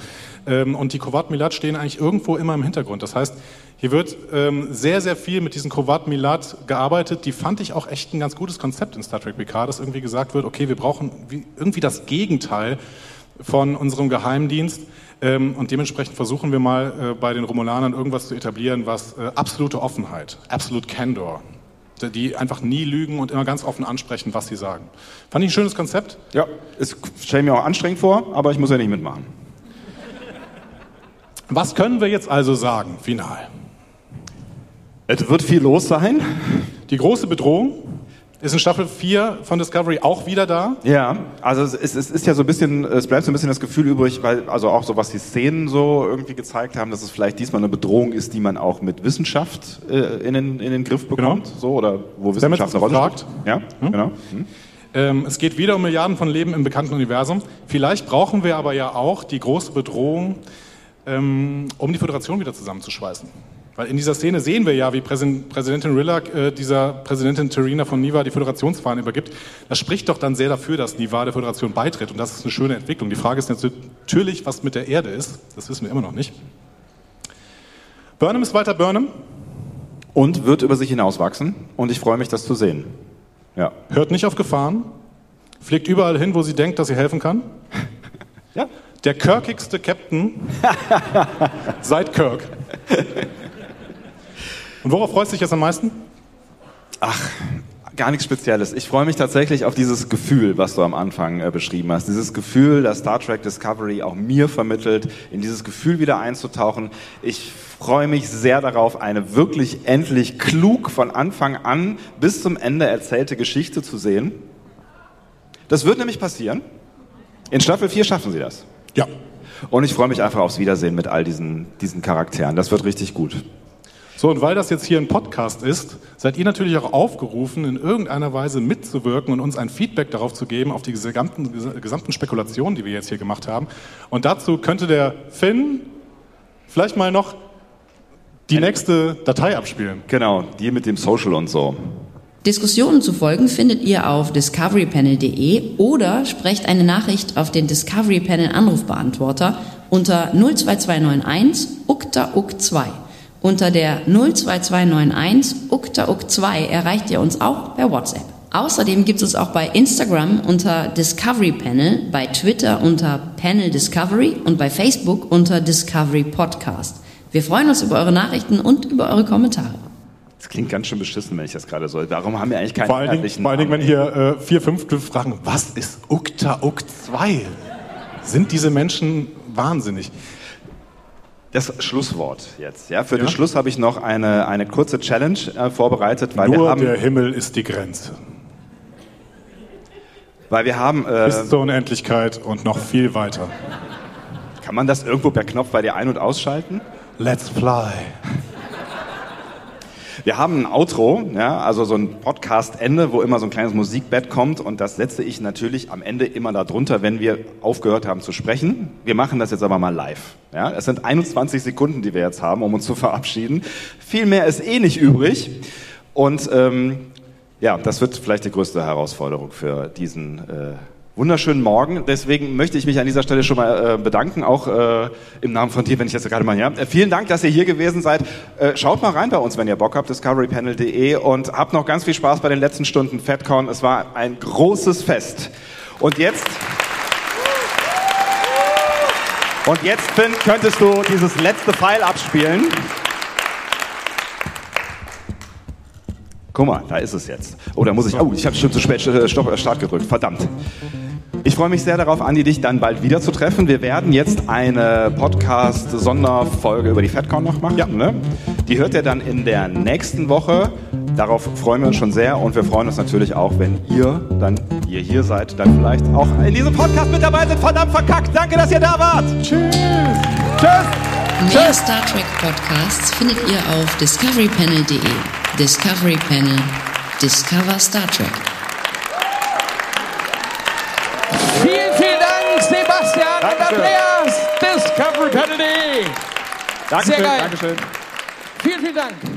Ähm, und die Kovat Milat stehen eigentlich irgendwo immer im Hintergrund. Das heißt, hier wird ähm, sehr, sehr viel mit diesen Kovat Milat gearbeitet. Die fand ich auch echt ein ganz gutes Konzept in Star Trek PK, dass irgendwie gesagt wird, okay, wir brauchen irgendwie das Gegenteil von unserem Geheimdienst. Ähm, und dementsprechend versuchen wir mal äh, bei den Romulanern irgendwas zu etablieren, was äh, absolute Offenheit, absolute Candor, die einfach nie lügen und immer ganz offen ansprechen, was sie sagen. Fand ich ein schönes Konzept? Ja, es stelle mir auch anstrengend vor, aber ich muss ja nicht mitmachen. Was können wir jetzt also sagen, final? Es wird viel los sein. Die große Bedrohung ist in Staffel 4 von Discovery auch wieder da? Ja, also es ist, es ist ja so ein bisschen, es bleibt so ein bisschen das Gefühl übrig, weil also auch so was die Szenen so irgendwie gezeigt haben, dass es vielleicht diesmal eine Bedrohung ist, die man auch mit Wissenschaft äh, in, den, in den Griff bekommt, genau. so oder wo Wissenschaft eine Rolle spielt. Ja, hm? genau. Hm. Ähm, es geht wieder um Milliarden von Leben im bekannten Universum. Vielleicht brauchen wir aber ja auch die große Bedrohung, ähm, um die Föderation wieder zusammenzuschweißen. Weil in dieser Szene sehen wir ja, wie Präsidentin Rillack äh, dieser Präsidentin Terina von Niva die Föderationsfahnen übergibt. Das spricht doch dann sehr dafür, dass Niva der Föderation beitritt. Und das ist eine schöne Entwicklung. Die Frage ist natürlich, was mit der Erde ist. Das wissen wir immer noch nicht. Burnham ist weiter Burnham. Und wird über sich hinauswachsen. Und ich freue mich, das zu sehen. Ja. Hört nicht auf Gefahren. Fliegt überall hin, wo sie denkt, dass sie helfen kann. Ja. Der kirkigste Captain seit Kirk. Und worauf freust du dich jetzt am meisten? Ach, gar nichts Spezielles. Ich freue mich tatsächlich auf dieses Gefühl, was du am Anfang äh, beschrieben hast. Dieses Gefühl, das Star Trek Discovery auch mir vermittelt, in dieses Gefühl wieder einzutauchen. Ich freue mich sehr darauf, eine wirklich endlich klug von Anfang an bis zum Ende erzählte Geschichte zu sehen. Das wird nämlich passieren. In Staffel 4 schaffen sie das. Ja. Und ich freue mich einfach aufs Wiedersehen mit all diesen, diesen Charakteren. Das wird richtig gut. So, und weil das jetzt hier ein Podcast ist, seid ihr natürlich auch aufgerufen, in irgendeiner Weise mitzuwirken und uns ein Feedback darauf zu geben, auf die gesamten, gesamten Spekulationen, die wir jetzt hier gemacht haben. Und dazu könnte der Finn vielleicht mal noch die nächste Datei abspielen. Genau, die mit dem Social und so. Diskussionen zu folgen findet ihr auf discoverypanel.de oder sprecht eine Nachricht auf den Discovery Panel Anrufbeantworter unter 02291 ukta uk 2 unter der 02291 uktauk2 erreicht ihr uns auch per WhatsApp. Außerdem gibt es uns auch bei Instagram unter Discovery Panel, bei Twitter unter Panel Discovery und bei Facebook unter Discovery Podcast. Wir freuen uns über eure Nachrichten und über eure Kommentare. Das klingt ganz schön beschissen, wenn ich das gerade so. Warum haben wir eigentlich keinen Vor allen Dingen, vor allen Dingen wenn hier äh, vier Fünftel fragen, was ist Ukta Uk 2? Sind diese Menschen wahnsinnig? Das Schlusswort jetzt. Ja, für ja? den Schluss habe ich noch eine, eine kurze Challenge äh, vorbereitet, weil Nur wir haben, der Himmel ist die Grenze. Weil wir haben äh, bis zur Unendlichkeit und noch viel weiter. Kann man das irgendwo per Knopf bei dir ein- und ausschalten? Let's fly. Wir haben ein Outro, ja, also so ein Podcast-Ende, wo immer so ein kleines Musikbett kommt und das setze ich natürlich am Ende immer darunter, wenn wir aufgehört haben zu sprechen. Wir machen das jetzt aber mal live. Ja, es sind 21 Sekunden, die wir jetzt haben, um uns zu verabschieden. Viel mehr ist eh nicht übrig und ähm, ja, das wird vielleicht die größte Herausforderung für diesen äh, wunderschönen Morgen. Deswegen möchte ich mich an dieser Stelle schon mal äh, bedanken, auch äh, im Namen von dir, wenn ich jetzt gerade mal ja. Äh, vielen Dank, dass ihr hier gewesen seid. Äh, schaut mal rein bei uns, wenn ihr Bock habt, discoverypanel.de und habt noch ganz viel Spaß bei den letzten Stunden FedCon. Es war ein großes Fest. Und jetzt und jetzt, Finn, könntest du dieses letzte Pfeil abspielen. Guck mal, da ist es jetzt. Oh, da muss ich. Oh, ich habe schon zu spät äh, Stopp, Start gedrückt. Verdammt. Ich freue mich sehr darauf, Andi, dich dann bald wieder zu treffen. Wir werden jetzt eine Podcast-Sonderfolge über die FedCon noch machen. Ja. Ne? Die hört ihr dann in der nächsten Woche. Darauf freuen wir uns schon sehr und wir freuen uns natürlich auch, wenn ihr dann ihr hier seid, dann vielleicht auch in diesem Podcast mit dabei sind. Verdammt verkackt. Danke, dass ihr da wart. Tschüss. Tschüss. Mehr Star Trek Podcasts findet ihr auf discoverypanel.de. Discovery Panel. Discover Star Trek. Dankeschön. Andreas, Discovery Kennedy. Dankeschön, Sehr geil. Dankeschön. Vielen, vielen Dank.